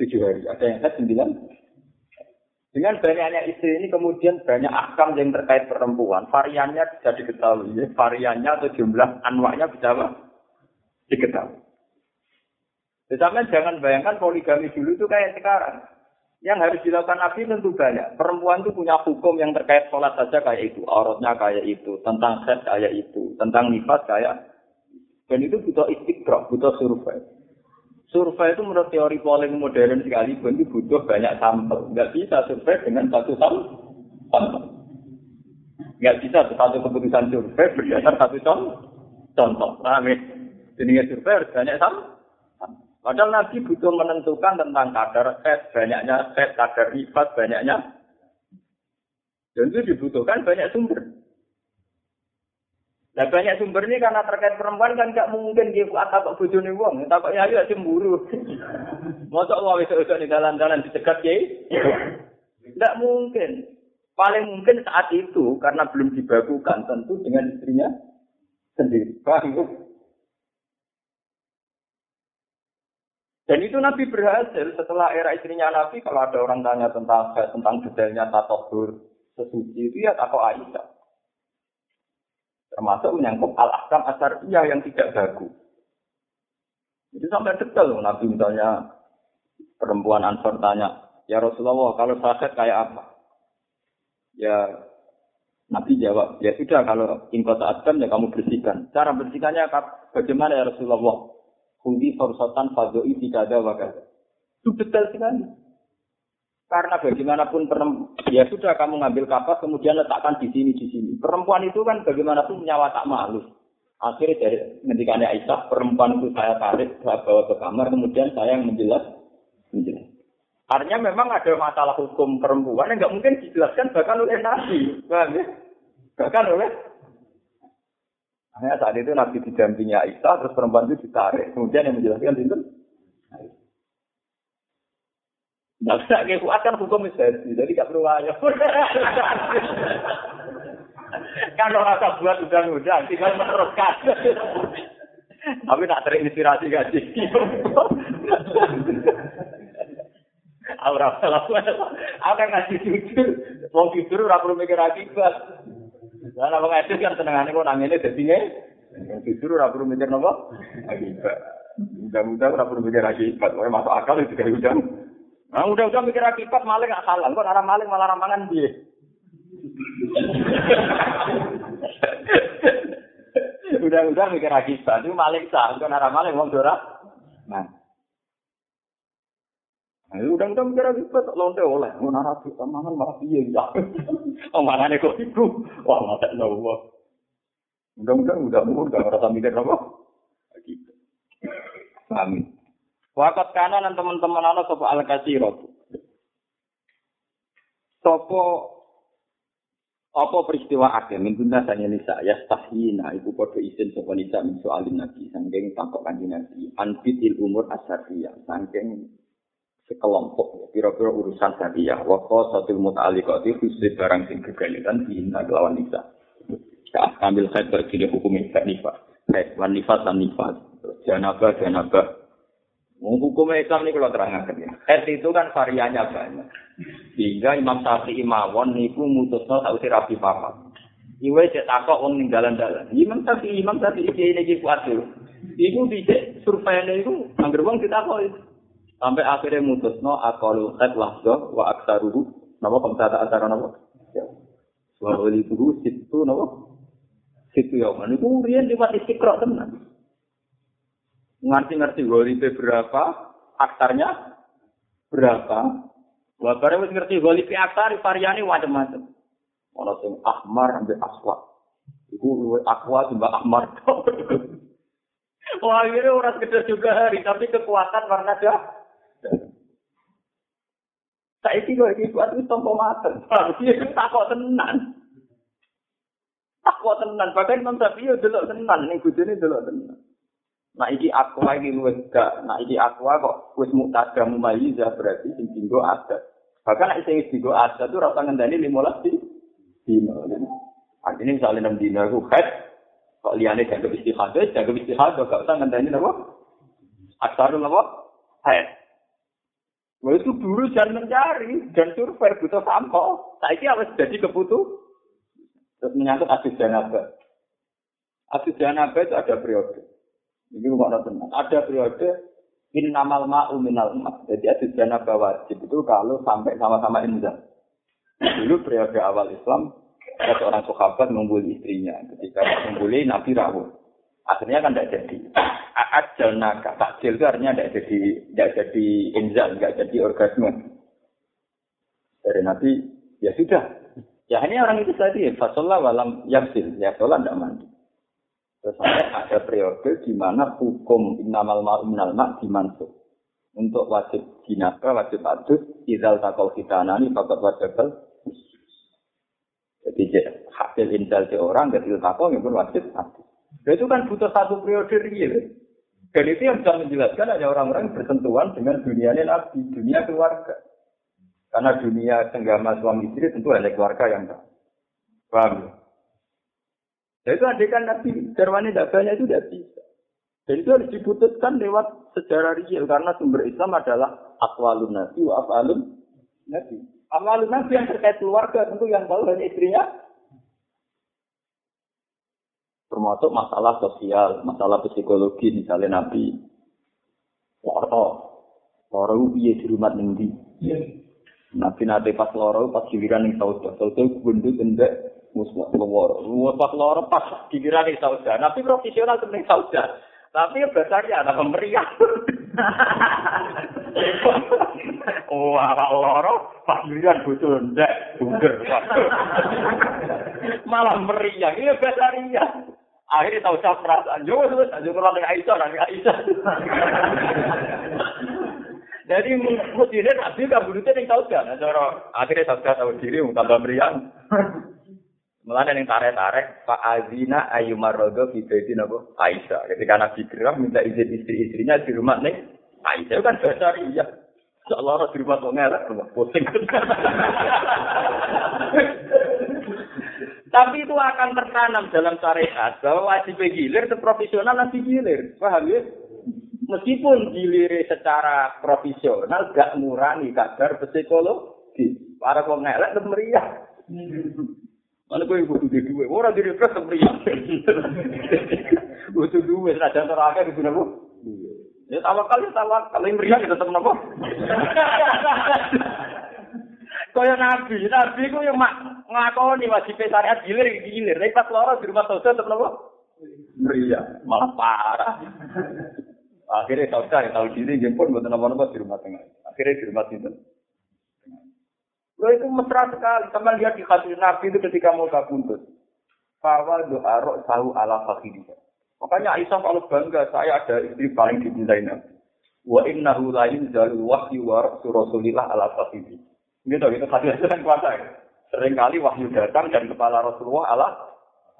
tujuh hari, ada yang haid sembilan. Dengan banyaknya istri ini kemudian banyak akam yang terkait perempuan. Variannya bisa diketahui. Ya. Variannya atau jumlah anwaknya bisa apa? Diketahui. Misalnya jangan bayangkan poligami dulu itu kayak sekarang. Yang harus dilakukan Nabi tentu banyak. Perempuan itu punya hukum yang terkait sholat saja kayak itu. Auratnya kayak itu. Tentang set kayak itu. Tentang nifas kayak. Dan itu butuh istiqroh, butuh survei. Survei itu menurut teori polling modern sekali, itu butuh banyak sampel. Nggak bisa survei dengan satu sampel. Nggak bisa satu keputusan survei berdasar satu. Contoh, paham ya? Jadi survei harus banyak sampel. Padahal Nabi butuh menentukan tentang kadar set, banyaknya set, kadar ifat, banyaknya. Dan itu dibutuhkan banyak sumber. Nah banyak sumber ini karena terkait perempuan kan gak mungkin dia buat apa bujuni uang. Takutnya ayo cemburu. Masa Allah bisa usah di jalan-jalan dicegat ya? Tidak mungkin. Paling mungkin saat itu karena belum dibagukan tentu dengan istrinya sendiri. Paham? Dan itu Nabi berhasil setelah era istrinya Nabi, kalau ada orang tanya tentang tentang detailnya tatohur sesuci itu ya Aisyah. Termasuk menyangkut al-ahkam iya yang tidak bagus. Itu sampai detail Nabi misalnya perempuan Ansor tanya, ya Rasulullah kalau sakit kayak apa? Ya Nabi jawab, ya sudah kalau ingkot adam ya kamu bersihkan. Cara bersihkannya bagaimana ya Rasulullah? Hudi sorsotan fadoi tidak ada wakada. Itu detail sekali. Karena bagaimanapun ya sudah kamu ngambil kapas kemudian letakkan di sini di sini. Perempuan itu kan bagaimanapun nyawa tak malu. Akhirnya dari ngendikannya Aisyah, perempuan itu saya tarik, saya bawa ke kamar, kemudian saya yang menjelas, menjelas. Artinya memang ada masalah hukum perempuan yang nggak mungkin dijelaskan bahkan oleh Nabi, ya? Bahkan oleh hanya saat itu Nabi didampingi Aisyah, terus perempuan itu ditarik. Kemudian yang menjelaskan itu Tidak bisa kayak kuat kan hukum istri, jadi gak perlu ayo. (laughs) Kalau rasa buat undang-undang, tinggal meneruskan. Tapi tak terinspirasi gaji. Aura salah. Aku kan ngasih jujur. Wong jujur perlu mikir akibat. Lah wong edit kan senengane kok nangene dadine justru ora perlu mikir napa? Akibat. Mudah-mudahan ora perlu mikir akibat, wae masuk akal itu kayak udah. Nah, udah-udah mikir akibat maling gak salah. Kok arah maling malah ramangan piye? (laughs) Udah-udah mikir akibat, itu maling sah. Kok arah maling wong dora. Nah. Ayo udah udah mikir lagi bet lonte oleh, mau narasi mangan malah piye ya. (laughs) Oh mangane kok iku. Wah mata Allah. Mudah-mudahan udah umur gak ngerasa mikir apa. Gitu. Amin. Wakat kanan dan teman-teman anak sopo al kasirot. Sopo apa peristiwa akeh min guna sanya nisa ya stahina ibu podo isin sopo nisa min soalin nabi sangking tampak kanji nabi anbitil umur asariya sangking sekelompok kira-kira urusan syariah wa qasatul muta'alliqati khusus barang sing gegayutan dina lawan nisa ka kambil khair bagi hukum nifas kayak wan nifas dan nifas janaba janaba Hukum Islam ini kalau terangkan ya. Haid itu kan variannya banyak. Sehingga Imam Syafi'i mawon niku mutusno tak usir rapi papa. Iwe cek takok wong ning dalan-dalan. Imam Syafi'i Imam Syafi'i ini iki kuat Iku dicek survei itu angger wong ditakoki. Sampai akhirnya mutus no akalu khat lahdoh wa aksaruhu. Nama pemtata antara nama. Ya. Wa itu situ nama. Situ ya. Ini kemudian lewat istiqra tenan. Ngerti-ngerti walipe berapa, aktarnya berapa. Barang wis ngerti walipe aktar, variannya macam-macam. Ono sing ahmar ambek aswad. Iku luwe aqua timbang ahmar. (laughs) Wah, akhirnya orang sekedar juga hari, tapi kekuatan warna dah Saiki kok iki kuat wis tompo maten. Piye (laughs) takok tenan. Takok tenan, bahkan Imam Syafi'i yo delok tenan ning bojone delok tenan. Nah iki aku lagi luwes gak, nah iki aku kok wis mutada mumayyiza berarti sing dinggo ada. Bahkan nek sing dinggo ada tuh rasa ngendani 15 di dino. Artinya misalnya enam dino aku head, kok liane jaga istihadah, jaga istihadah, gak usah ngendani apa? Aksarul apa? Head. Wah itu buru dan mencari dan survei butuh sampel. Saya ini harus jadi kebutuh. Terus menyangkut asis janaba. Asis janaba itu ada periode. Ini rumah tenang. Ada periode innamal ma'u minal ma'. Jadi asis janaba wajib itu kalau sampai sama-sama indah. Dulu periode awal Islam, ada seorang sahabat mengumpuli istrinya. Ketika mengumpuli Nabi rawuh. Akhirnya kan tidak jadi. Ajal naga. Takjil itu artinya tidak jadi, tidak jadi inzal, tidak jadi orgasme. Dari Nabi, ya sudah. Ya ini orang itu tadi, fasolah walam yaksil. Ya sholat tidak mandi. Terus ada periode di mana hukum innamal ma'u minal ma' dimansuh. Untuk wajib jinaka, wajib adus, izal takau hitanani, fakat wajib Jadi hasil inzal di orang, ketika takau, ya pun wajib adus. Itu kan butuh satu periode real. Dan itu yang bisa menjelaskan hanya orang-orang yang bersentuhan dengan dunia Nabi, dunia keluarga. Karena dunia senggama suami istri tentu hanya keluarga yang tahu. Paham ya? Itu adegan Nabi, Jarwani banyak itu tidak bisa. Dan itu harus diputuskan lewat sejarah real. Karena sumber Islam adalah akwalun Nabi wa afalun Nabi. Amalun Nabi yang terkait keluarga tentu yang tahu hanya istrinya termasuk masalah sosial, masalah psikologi, misalnya Nabi loro, loro piye di rumah nanti. Nabi nanti pas loro, pas giliran yang sauda, sauda gundu tendek muslim loro. Pas loro, pas giliran yang sauda. Nabi profesional tentang sauda. Tapi besarnya ada pemberian. oh, awak loro, pas giliran butuh ndek, buger. Malah meriah, ini besarnya. Akhirnya tahu saya perasaan. Jauh terus, jauh kalau dengan Aisyah, dengan Aisyah. (laughs) Jadi mestinya Nabi gak bulutnya yang tahu kan. Cara akhirnya tahu tahu diri, tambah meriang. (laughs) Mulanya yang tarik-tarik, Pak Azina Ayu Marodo Fidaitin apa? Aisyah. Ketika Nabi geram minta izin istri-istrinya di rumah nih, Aisyah kan besar iya. Allah di rumah kok ngelak, rumah pusing. (laughs) Tapi itu akan tertanam dalam syariat bahwa wajib gilir itu profesional nanti gilir. Paham ya? Meskipun gilir secara profesional gak ngurangi kadar psikologi. Para kok ngelak itu meriah. Mana gue butuh di dua, orang di terus meriah. Butuh dua, raja terakhir itu nabo. Ya tawakal ya tawakal, yang meriah itu tetap. (laughs) Kaya nabi, nabi ku yang mak nglakoni wajib syariat gilir gilir. Tapi pas loro di rumah saudara tetep napa? Meriah, malah parah. Akhirnya saudara yang tahu diri pun buat nama-nama di rumah tengah. Akhirnya di rumah itu. Lo itu mesra sekali. Sama lihat di hadis Nabi itu ketika mau kabundut. Fawa roh tahu ala fakidiyah. Makanya Aisyah kalau bangga, saya ada istri paling dicintai Nabi. Wa innahu la yunzalul wahyu wa rasulillah ala fakidiyah. Gitu, itu hadis itu kan kuasa ya. Seringkali wahyu datang dan kepala Rasulullah Allah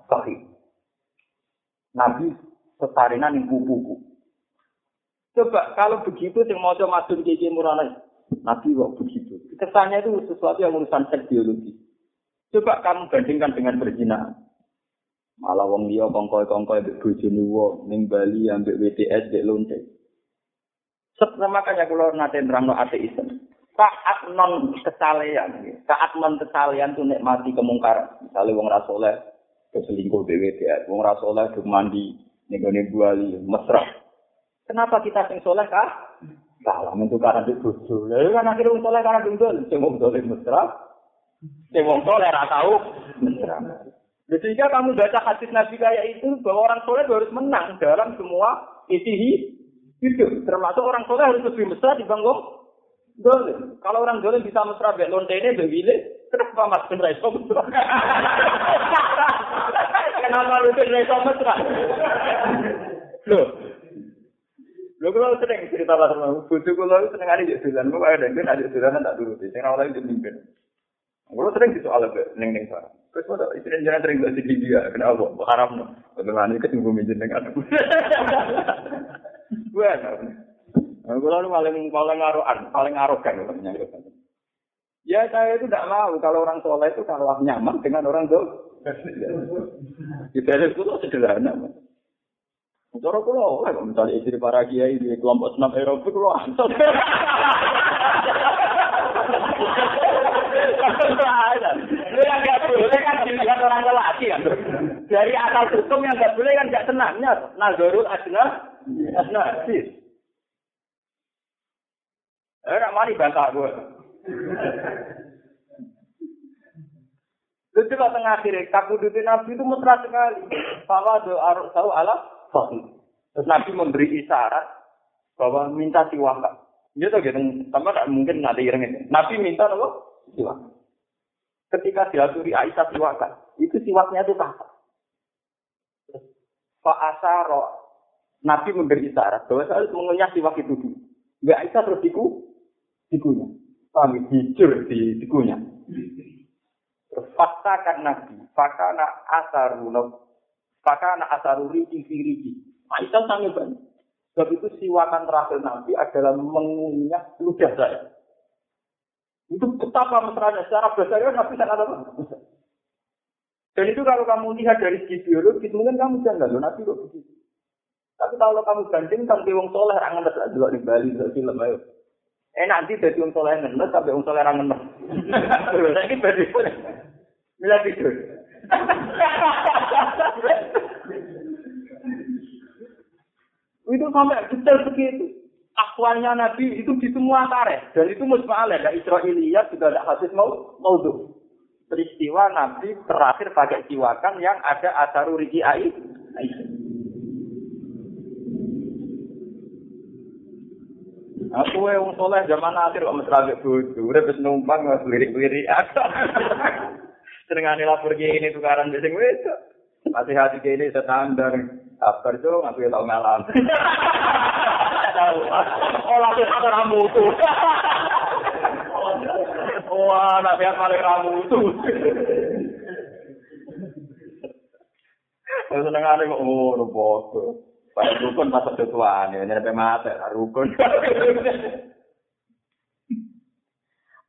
sahih. Nabi setarinan yang buku Coba kalau begitu yang mau coba masuk ke murana, Nabi kok begitu. Kesannya itu sesuatu yang urusan seks. Coba kamu bandingkan dengan berzina. Malah wong dia kongkoi-kongkoi mbek bojone wong ning Bali ambek WTS mbek lonte. Setelah makanya kalau nate nerangno ateisme saat non kesalehan, saat non kesalehan tuh nikmati kemungkaran. Misalnya wong rasoleh keselingkuh BWT, wong rasoleh tuh mandi nih buali mesra. Kenapa kita sing soleh kah? Salah itu karena di bojo. Lalu kan akhirnya wong soleh karena dundul, sing wong soleh mesra, sing wong soleh ra tahu mesra. Sehingga kamu baca hadis Nabi kayak itu bahwa orang soleh harus menang dalam semua isi hidup. Termasuk orang soleh harus lebih mesra dibanding Dolim. Kalau orang dolim bisa mesra bek lonte ini bebile, kenapa mas ben raiso mesra? kenapa lu ben raiso mesra? Loh. Lho kalau sering cerita lah sama bucu kalau seneng ada di jalan, gue ada yang ada jalan tak dulu sih, saya awalnya itu mimpin. Kalau sering soal apa, neng neng sana. Terus mau istri jangan sering gak di dia, kenapa? Haram no. Bagaimana ini ketemu dengan aku. Gue kalau paling paling arogan, paling arogan Ya saya itu tidak mau kalau orang soleh itu kalah nyaman dengan orang tuh. Kita itu sederhana. Cara kula oleh misalnya istri para kiai di kelompok senam Eropa kula Lu yang boleh kan dilihat kan. Dari asal hukum yang nggak boleh kan nggak senangnya. Nazarul asna, asna sis. Eh, nak mari bantah gue. Itu coba tengah akhir, kabudutin Nabi itu mesra sekali. Bahwa doa tahu Allah, Terus Nabi memberi isyarat bahwa minta siwaka. Iya tuh gitu, sama tak mungkin nanti ireng ini. Nabi minta apa? Siwaka. Ketika diaturi Aisyah siwaka, itu siwaknya itu kasar. Pak Asaro, Nabi memberi isyarat bahwa saya harus mengunyah siwak itu. Gak Aisyah terus diku, dikunyah. Kami hijur di. Terus fakta kan Nabi, fakana asaru, fakana asaru riki riki. Aisyah sangat banyak. Sebab itu siwakan terakhir Nabi adalah mengunyah ludah saya. Itu betapa mesranya. Secara bahasa Nabi sangat apa? Dan itu kalau kamu lihat dari segi biologis, mungkin kamu jangan loh, Nabi kok. Tapi kalau kamu bandingkan ke wong soleh, rangan ngenes dulu di Bali, film, ayo. Eh nanti dari wong soleh ngenes, sampai wong soleh ngenes. Saya ini bandingkan. Mila tidur. itu sampai detail begitu. Akwalnya Nabi itu di semua tareh. Dan itu musma'alah. Dan Israeliyat juga ada hadis mau maudhu. Peristiwa Nabi terakhir pakai siwakan yang ada asaru riki Aku yang soleh zaman akhir kok mesra ambek bojo, urip wis numpang wis lirik-lirik. (laughs) Senengane lapor ini tukaran sing wedok. Masih hati kini standar. Kabar itu aku tau ngalam. (laughs) Oh, langsung kata ramu itu. Wah, (laughs) anak pihak paling ramu itu. Seneng ada kok, oh, bodoh. Pak rukun pas ada tuan, ini sampai mati, rukun. (laughs)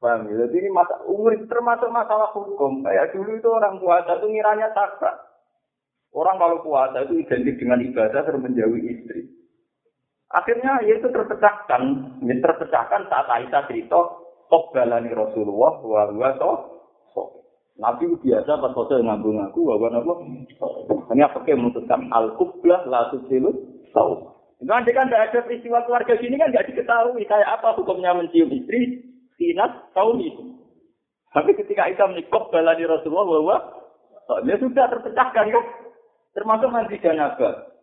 Paham ya? Jadi ini masa, umur termasuk masalah hukum. Kayak dulu itu orang puasa itu ngiranya sakral. Orang kalau puasa itu identik dengan ibadah terus menjauhi istri. Akhirnya ya itu terpecahkan, ya terpecahkan saat Aisyah cerita balani Rasulullah wa huwa. Nabi biasa pas foto ngambung aku bahwa apa? Hanya pakai memutuskan al kublah la tusilu tahu. Itu nanti kan tidak ada peristiwa keluarga sini kan nggak diketahui kayak apa hukumnya mencium istri, sinas, tahu itu. Tapi ketika Aisyah menikah balani Rasulullah bahwa dia sudah terpecahkan yuk. Termasuk mandi janabah.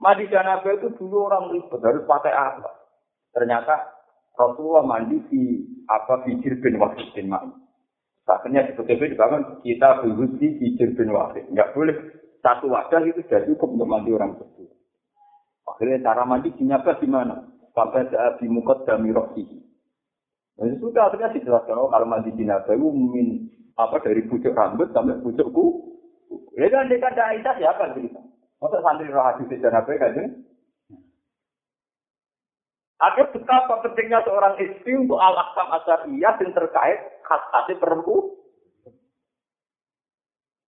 Mandi janabah itu dulu orang ribet harus pakai apa? Ternyata Rasulullah mandi di apa bijir bin Wahid bin Ma'in. Akhirnya di KTP dibangun kita di bijir bin Wahid. Enggak boleh satu wadah itu sudah cukup untuk mandi orang tersebut. Akhirnya cara mandi janabah gimana? Sampai saat di mukot dami rohihi. Dan sudah akhirnya dijelaskan oh, kalau mandi jenazah itu min apa dari pucuk rambut sampai pucuk kuku. Ya kan dia Aisyah siapa cerita? Masa santri roh hadis dan apa kan? Ada betapa pentingnya seorang istri untuk al-aqsam asariyah yang terkait khas-khasnya perempuan.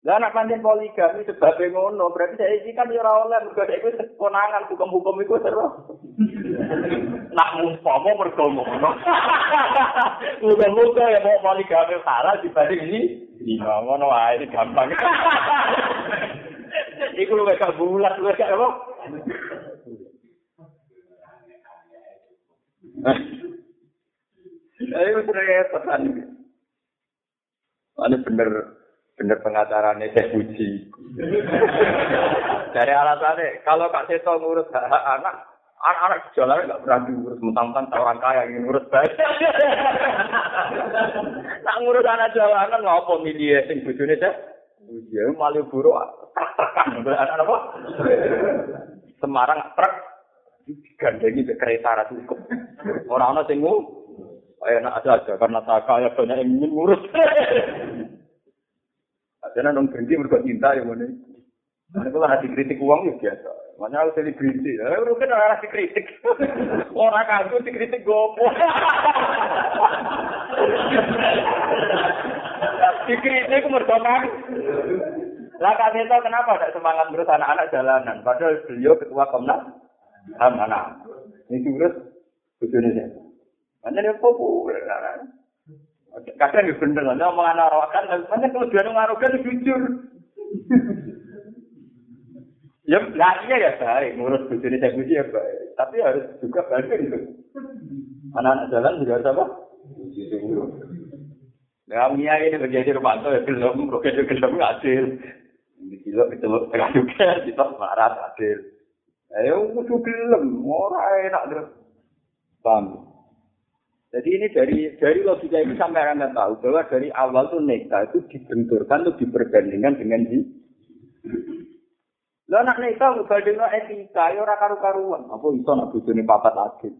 Lah anak manjen poligami sebabnya ngono, berarti saya ini kan ya oleh mergo itu konangan hukum-hukum itu terus. (laughs) Nak mumpama mergo ngono. (laughs) Muga-muga ya mau poligami halal dibanding ini. Iya, ngono wae gampang. (laughs) Iku lu gak bulat, lu gak? Ayo repot kan. Ini bener bener pengacaranya saya puji. Dari alasannya, kalau Kak Seto ngurus hak anak, anak-anak jalan nggak pernah diurus, mentang-mentang orang kaya yang ngurus baik. Nak ngurus anak jalanan ngapa milih sing bojone teh? Ya malu buruk truk-trukan, anak apa? Semarang truk digandengi ke kereta ra cukup. Ora ana sing enak aja karena tak kaya banyak yang ingin ngurus. Karena dong berhenti mereka cinta ya mana. Mana kalau nasi kritik uang ya biasa. Makanya harus selebriti. Ya, kan orang nasi kritik. Orang kagum dikritik gopo. dikritik mereka. Lah itu kenapa tidak semangat terus anak-anak jalanan? Padahal beliau ketua Komnas HAM anak. Ini terus bujune Mana dia populer. Kadang ya bener, nanti omongan arogan, mana kalau dia jujur. ya, nah iya ya baik, ngurus bujuni saya puji ya baik. Tapi harus juga baik itu. Anak-anak jalan juga harus apa? Nah, Mia ini menjadi rumah ya belum, roket itu hasil. Di kilo itu tengah juga, kita marah hasil. Ayo, kudu gelem, ora enak terus. Paham? Jadi ini dari dari logika ini sampai anda tahu bahwa dari awal tuh neka itu dibenturkan tuh diperbandingkan dengan di. Lah anak neka ngebandingno etika ya ora karu-karuan. Apa iso nak bojone papat lagi.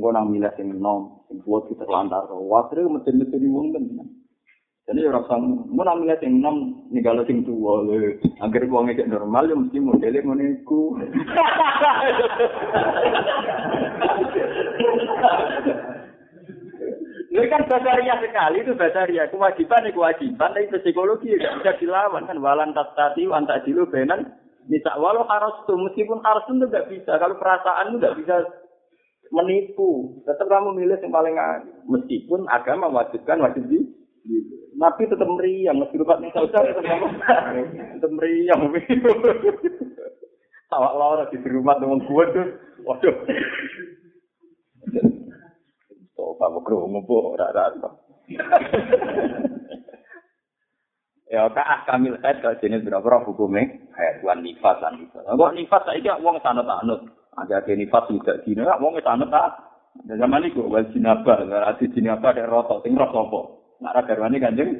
Engko nang milih sing enom, sing buat kita lantar. Wae mesin-mesin wong tenan. Jadi orang sang, mau namanya sing nih kalau sing tua, agar uangnya cek normal ya mesti modelnya mau niku. Ini kan basaria sekali itu basaria. Kewajiban ya kewajiban, tapi psikologi ya bisa dilawan kan. Walan tas tati, wantak dilu benan. Misal walau harus tuh, meskipun harus itu nggak bisa. Kalau perasaan itu nggak bisa menipu. Tetap kamu milih yang paling meskipun agama mewajibkan wajib di. Nabi tetap meriang, meski lupa nih saudara tetap (laughs) tetap meriang. Awak lara di rumah teman gue tuh, waduh. Pak Bukro ngumpul rata-rata. Ya kak kamil head kalau jenis berapa hukumnya? Kayak tuan nifas lan nifas. Kok nifas saiki wong sanad anut. Ada ada nifas tidak dino, wong sanad tak. Zaman itu wal jinabah, berarti jinabah ada roto, sing roh sopo. Nak ra garwane kanjeng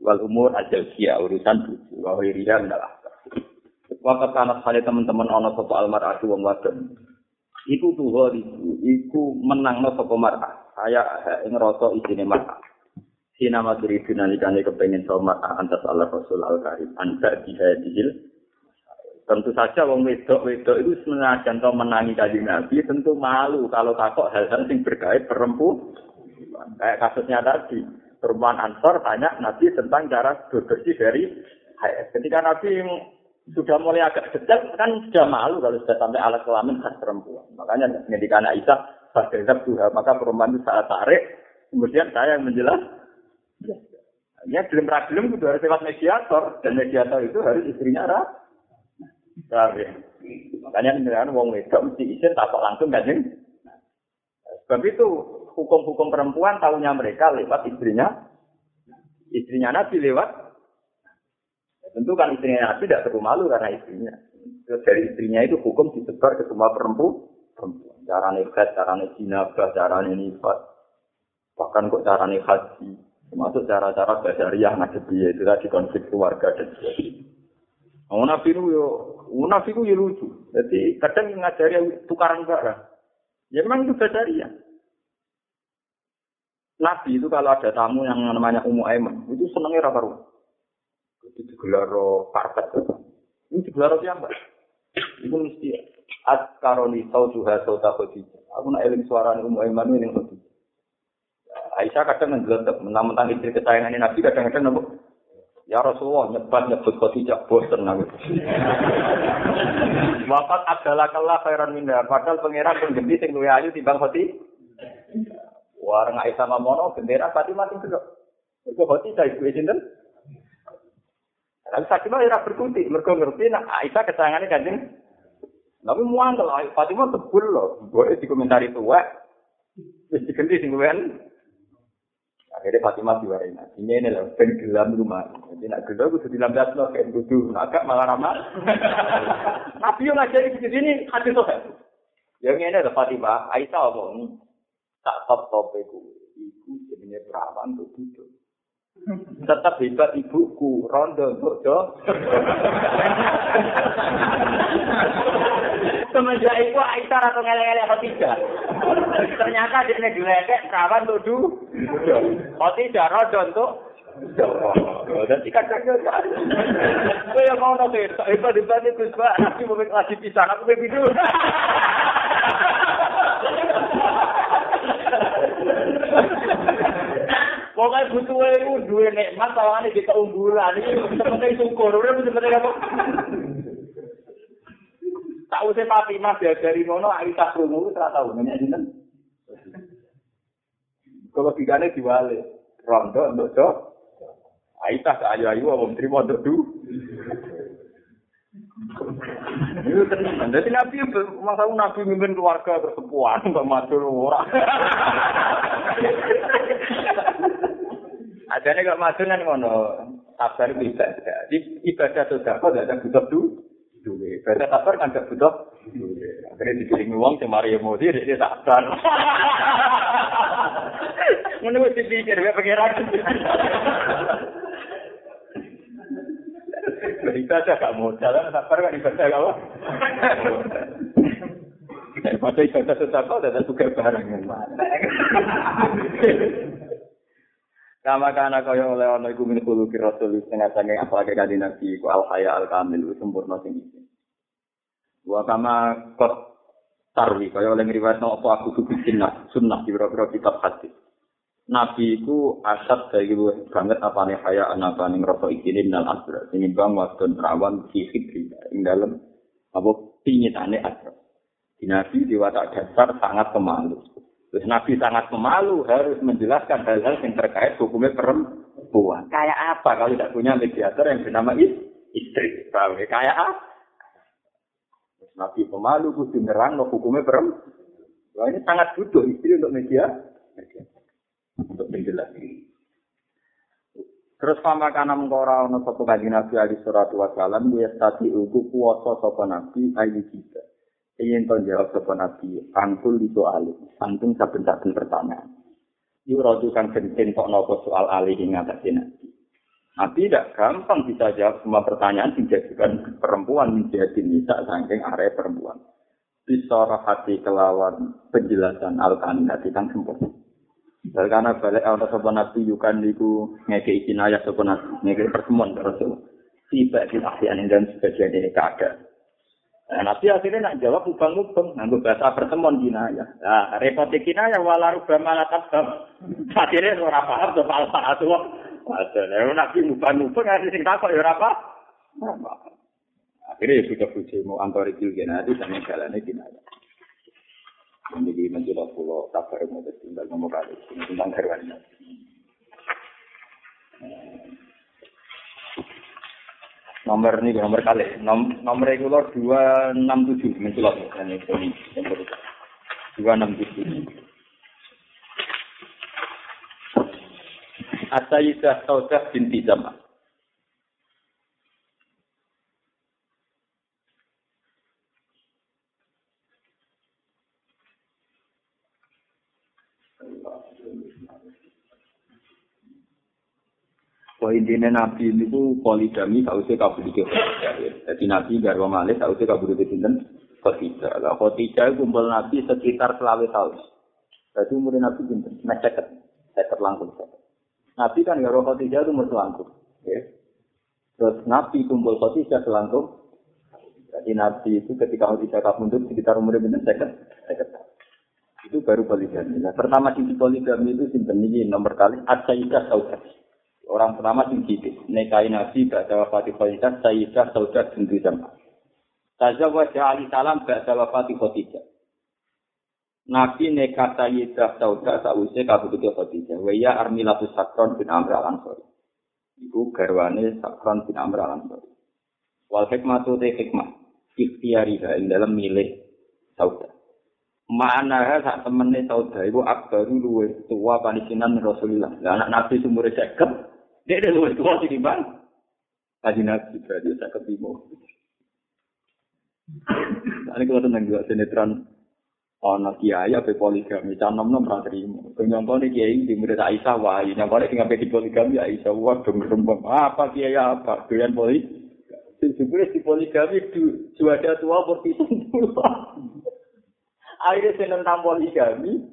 wal umur aja kia urusan bucu. Wa wiriya adalah. Waktu anak kali teman-teman ono sopo almar adu wong wadon. Iku tuh itu, iku menang no sopo marah. Saya ing roto isine marah. Si nama diri dinalikane kepengen sopo marah antas Allah Rasul al Karim. Anda dihadil. Tentu saja wong wedok wedok itu senajan to menangi kaji nabi tentu malu kalau takut hal-hal yang berkait perempuan. Kayak kasusnya tadi, perempuan Ansor tanya Nabi tentang cara bersih dari haid. Ketika Nabi sudah mulai agak detail, kan sudah malu kalau sudah sampai alat kelamin khas perempuan. Makanya ketika Aisyah, Bahkan Tuhan, maka perempuan itu saat tarik, kemudian saya yang menjelas. Ya, belum ragilum itu harus lewat mediator, dan mediator itu harus istrinya rah. Rabi. Makanya kendaraan wong wedok mesti izin tak langsung kan Sebab itu hukum-hukum perempuan tahunya mereka lewat istrinya. Istrinya Nabi lewat. Ya, tentu kan istrinya Nabi tidak perlu malu karena istrinya. Terus dari istrinya itu hukum disebar ke semua perempuan. perempuan. Cara nikah, cara jinabah, cara nifat. Bahkan kok cara haji. Termasuk cara-cara basariah nabi itu tadi konflik keluarga dan sebagainya. Nabi itu yo, nabi itu lucu. Jadi kadang ngajari tukaran barang. Ya memang itu basariah. Nabi itu kalau ada tamu yang namanya Ummu Aiman, itu senangnya raka ruang. Itu digelar karpet. Ini digelar siapa? Itu mesti at karoni tau tak Aku nak eling suara Ummu Aiman ini yang Khadijah. Aisyah kadang nggelentek mentang-mentang istri kesayangan Nabi kadang-kadang nabuk Ya Rasulullah nyebat nyebut Khadijah bosen aku. (laughs) Wafat adalah kalah khairan minda. Padahal pangeran pun gede sing luwe ayu timbang Khadijah. Warang Aisyah Mamono bendera Fatimah sing gedhe. Iku hoti ta ibu sinten? Tapi Fatimah ora berkutik, mergo ngerti nek Aisyah kesayangane Kanjeng. Tapi muang kalau Fatimah tebul loh, boleh dikomentari tua. Wis diganti sing luwen. Akhirnya Fatimah diwarai nasi. Ini ini loh, ben gelam rumah. Jadi nak gelam, kudu dilambat loh, kayak kudu. Agak malah ramah. (laughs) Nabi yang ngajari di sini, hadis tuh. Yang ini adalah Fatimah, Aisyah omong. Tak top top iku iku jenenge perawan untuk duduk. Tetap hebat ibuku rondo untuk do semenjak itu Aisyah atau ngele-ngele Khotijah ternyata dia ini dilekek perawan untuk du. Khotijah rondo untuk dan ikan cakil Gue yang mau nanti, hebat-hebat itu, Pak. Nanti mau lagi pisah, aku begitu. Pokoknya butuh itu dua nikmat, tawangannya di keunggulan. Ini seperti syukur, udah seperti apa? Tak usah papi mas ya dari mana Aisyah krungu itu tak tahu namanya dinten. Kalau logikane diwale. Rondo untuk do. Aisyah ke ayu-ayu wong trimo untuk du. Itu tenan. Jadi Nabi masa Nabi mimpin keluarga bersepuan mbak matur ora. Adanya kok matur kan ngono. Sabar ibadah. Jadi ibadah sudah kok tidak butuh du. Duwe. Ibadah sabar kan tidak butuh duwe. Akhirnya dikirim uang ke Mario Modi, dia sabar. Wis (laughs) dipikir, ya pengiran. (laughs) Beribadah gak modal, sabar kan ibadah gak apa. (laughs) Daripada ibadah sedekah, ada juga barang yang mana. Kama kana kaya oleh ana iku min kulo ki rasul setengah sange apa ake kanthi nabi ku al haya al kamil sempurna sing iki. Wa kama kot tarwi kaya oleh ngriwayatno apa aku kudu sunnah sunnah di beberapa kitab hadis. Nabi iku asat gue banget apa nih haya anak ning rasa ikinin nal asra. Ini bang waktu terawan fisik ing dalam apa pinyitane asra. Di Nabi di watak dasar sangat pemalu. Terus Nabi sangat pemalu harus menjelaskan hal-hal yang terkait hukumnya perempuan. Kayak apa kalau tidak punya mediator yang bernama istri? Paham ya? Kayak apa? Terus Nabi pemalu kudu nerang no hukumnya perempuan. Wah, ini sangat butuh istri untuk media. Untuk menjelaskan. Terus pamakana mengkora ono sapa kanjeng Nabi alaihi salatu wasallam dia tadi ugu kuwasa sapa Nabi ayu kita. Ingin to jawab sapa nabi angkul itu alih samping saben-saben pertanyaan. Yuradu kang gentin kok nopo soal alih ing ngatasi nabi. Nabi tidak gampang bisa jawab semua pertanyaan dijadikan perempuan menjadi nisa saking area perempuan. Bisa hati kelawan penjelasan al-kaninati kang sempurna. Karena balik awal sapa nabi yukan niku ngeke izin ayat sapa nabi ngeke pertemuan terus tiba di akhir dan sebagian ini keadaan Nah, Nabi akhirnya nak jawab ubang-ubang, nganggo bahasa pertemuan kinaya. Nah, repot kinaya wala rubah malah tabam. (laughs) Akhirnya ora paham to paham itu. Padahal Nabi ubang-ubang ngasih sing takok ya ora paham. Akhirnya ya sudah buji mau antar itu nanti sama jalannya kinaya. Ini menjelaskan pulau tabar mau tinggal ngomong kali tentang hewan. Nomor ini nomor kali. Nom, nomor regular dua enam tujuh menculot ini dua enam tujuh. Asyidah Saudah binti Zaman Bahwa intinya Nabi itu poligami tak usah kabur di Jadi Nabi garwa malih usah kabur di sinten Khotijah. Lah Khotijah kumpul Nabi sekitar selawe tahun. Jadi umur Nabi pinten? Nah seket, seket langkung Nabi kan garwa Khotijah itu umur selangkung. Ya. Terus Nabi kumpul Khotijah selangkung. Jadi Nabi itu ketika Khotijah kabundut sekitar umur pinten seket, seket Itu baru poligami. Nah, pertama sisi poligami itu sinten ini nomor kali Asyidah Saudari. Orang pertama sing dikit. Nekai Nabi Ba'da wafati Khadijah Sayyidah Saudah bintu Zam'ah. Tazawwajah Ali Salam Ba'da wafati Khadijah. Nabi nekat Sayyidah Saudah sausai kabututi Khadijah. Waya Armilatus Sakron bin Amr al-Ansori. Iku garwane Sakron bin Amr al-Ansori. Wal hikmatu te hikmah. Ikhtiariha ing dalam milih Saudah. Mana sak temene Saudah iku akbaru luwe tua panisinan Rasulullah. Lah anak Nabi sumure ceket Dia ada luwes tua sih bang. Kaji nabi berarti saya ketemu. Ini kalau tentang juga sinetron ana kiai apa poligami canom nom ra trimo penyongko ni kiai di murid Aisyah wah ini balik tinggal di poligami Aisyah wah dong rembang apa kiai apa doyan poli sebenarnya di poligami du juada tua itu akhirnya saya tentang poligami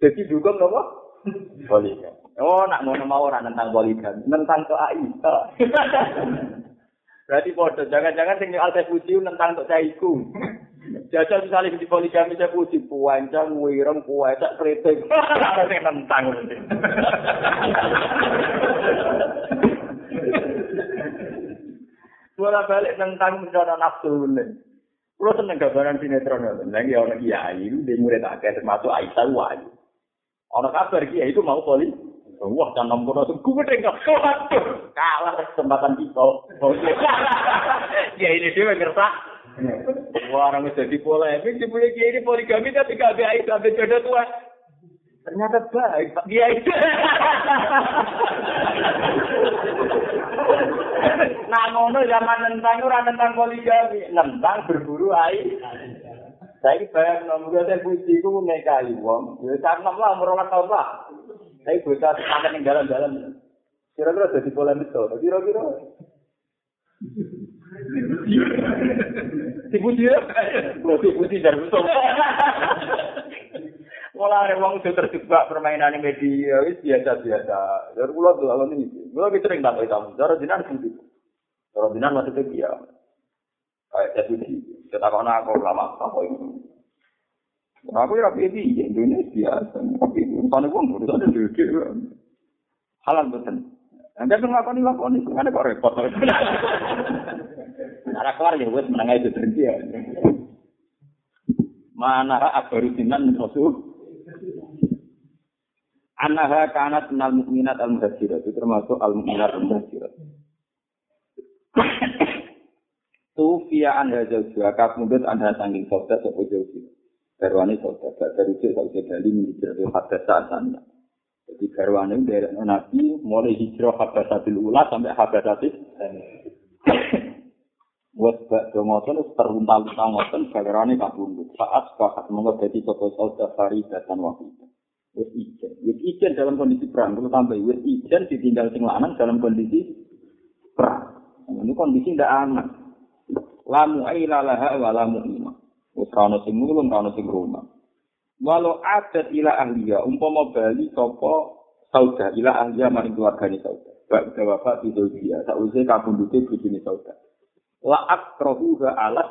jadi dukung apa poligami Oh, nak ngono mau ora tentang poligami, tentang to Aisyah. (laughs) Berarti bodoh, jangan-jangan sing al puji tentang to caiku. (laughs) Jajal misalnya di poligami saya puji puancang, wireng, puasa, kritik. Ada (laughs) sing tentang. Bola balik tentang mencoba nafsu. Kulo seneng gambaran sinetron. Lagi orang kiai, dia murid akeh termasuk Aisyah wae. Ono kabar kiai itu mau poli. Wah, dan nomor itu gue dengar. Waduh, kalah kesempatan kita. Ya ini dia ngerasa. Wah, orang jadi polemik, di punya kiai ini poligami tapi gak baik sampai jodoh tua. Ternyata baik, Pak Kiai. nah, ngono zaman nentang ora nentang poligami, nentang berburu ai. Saya bayang nomor saya puji ku nikahi wong. Ya sarem lah ora tau lah. Saya bocah semangat ning dalan-dalan. Kira-kira jadi polemik to. Kira-kira. Dipuji ya? Dipuji dari betul. Mulai wong sudah terjebak permainan media, wis biasa-biasa. Jadi kula tuh kalau ini, kula kita sering tak tahu. Cara dinar sih. Cara dinar maksudnya dia. Kayak jadi kita kau nak aku lama apa ini. Aku ya rapi di Indonesia biasa. Tapi bukan uang, udah ada duit. Halal betul. Anda tuh ngakoni ngakoni, kan kok repot. (laughs) Nara kelar ya, wes menengah itu terhenti ya. Mana akbaru sinan rasul. Anaha kanat minal mukminat al muhajirat itu termasuk al mukminat al muhajirat. (coughs) Tufia anha jauhnya kakmudut anha sangking sauda sopo jauhnya. Garwani sauda, gak terujuk sauda dari menghijrah ke hadas saatnya. Jadi garwani dari Nabi mulai hijrah hadasatil ula sampai hadasatil (coughs) Wes bak domoten teruntal-untal ngoten garwane kabundut. Saat sepakat monggo dadi sapa sauda faridatan wahidah. Wes ijen. Wes ijen dalam kondisi perang. Kalau tambah wes ijen ditinggal sing lanang dalam kondisi perang. Ini kondisi tidak aman. Lamu wa lamu rano sing mulung, rano sing rumah. Walau adat ila ahliya, umpama bali sapa sauda ila ahliya maring keluargane sauda. Bak bapak itu dia, sausé kabundute bojone sauda. La akrohuha alat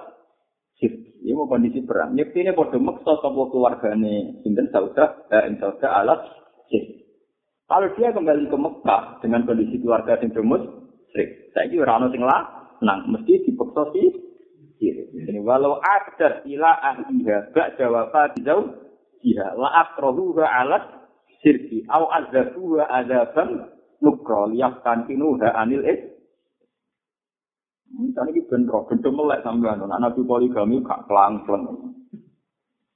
sirki. Ini mau kondisi perang. Nyekti ini pada maksa sapa keluargane sinten sauda, eh, sauda alat sirki. Kalau dia kembali ke Mekah dengan kondisi keluarga yang demus, srik. Saya kira orang sing lah, nang mesti dipaksa sih. Ini walau ada ila ahliha bak jawaba dijauh jiha la akrohuha alat sirki au azabuha azaban nukro liyafkan kinuha anil is. Ini benro, benro melek sampean, anak nabi poligami gak kelang-kelang.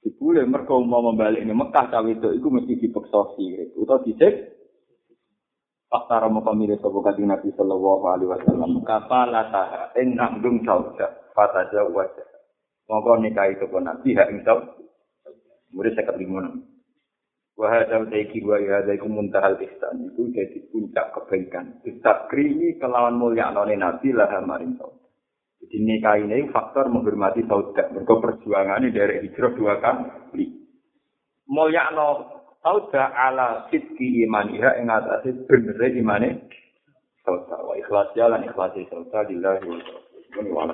Dibule mereka mau membalik ini Mekah cawe itu, itu mesti dipeksa sirik. Atau disik, Fakta Rama pemilih sopo kaji Nabi Sallallahu Alaihi Wasallam. Kapala taha, ing nanggung sauda, fata jauh wajah. Mongko nikah itu pun Nabi, hak ing sauda. Murid saya kelima. Wahadam taiki wa yahadaiku muntahal ihsan. Itu jadi puncak kebaikan. Disakrimi kelawan mulia noni Nabi lah maring sauda. Jadi nikah ini faktor menghormati sauda. Mereka perjuangannya dari hijrah dua kali. Mulia no sauda ala sidki imaniha ing atase bener imane sauda. Wa ikhlas jalan ikhlas sauda lillahi wa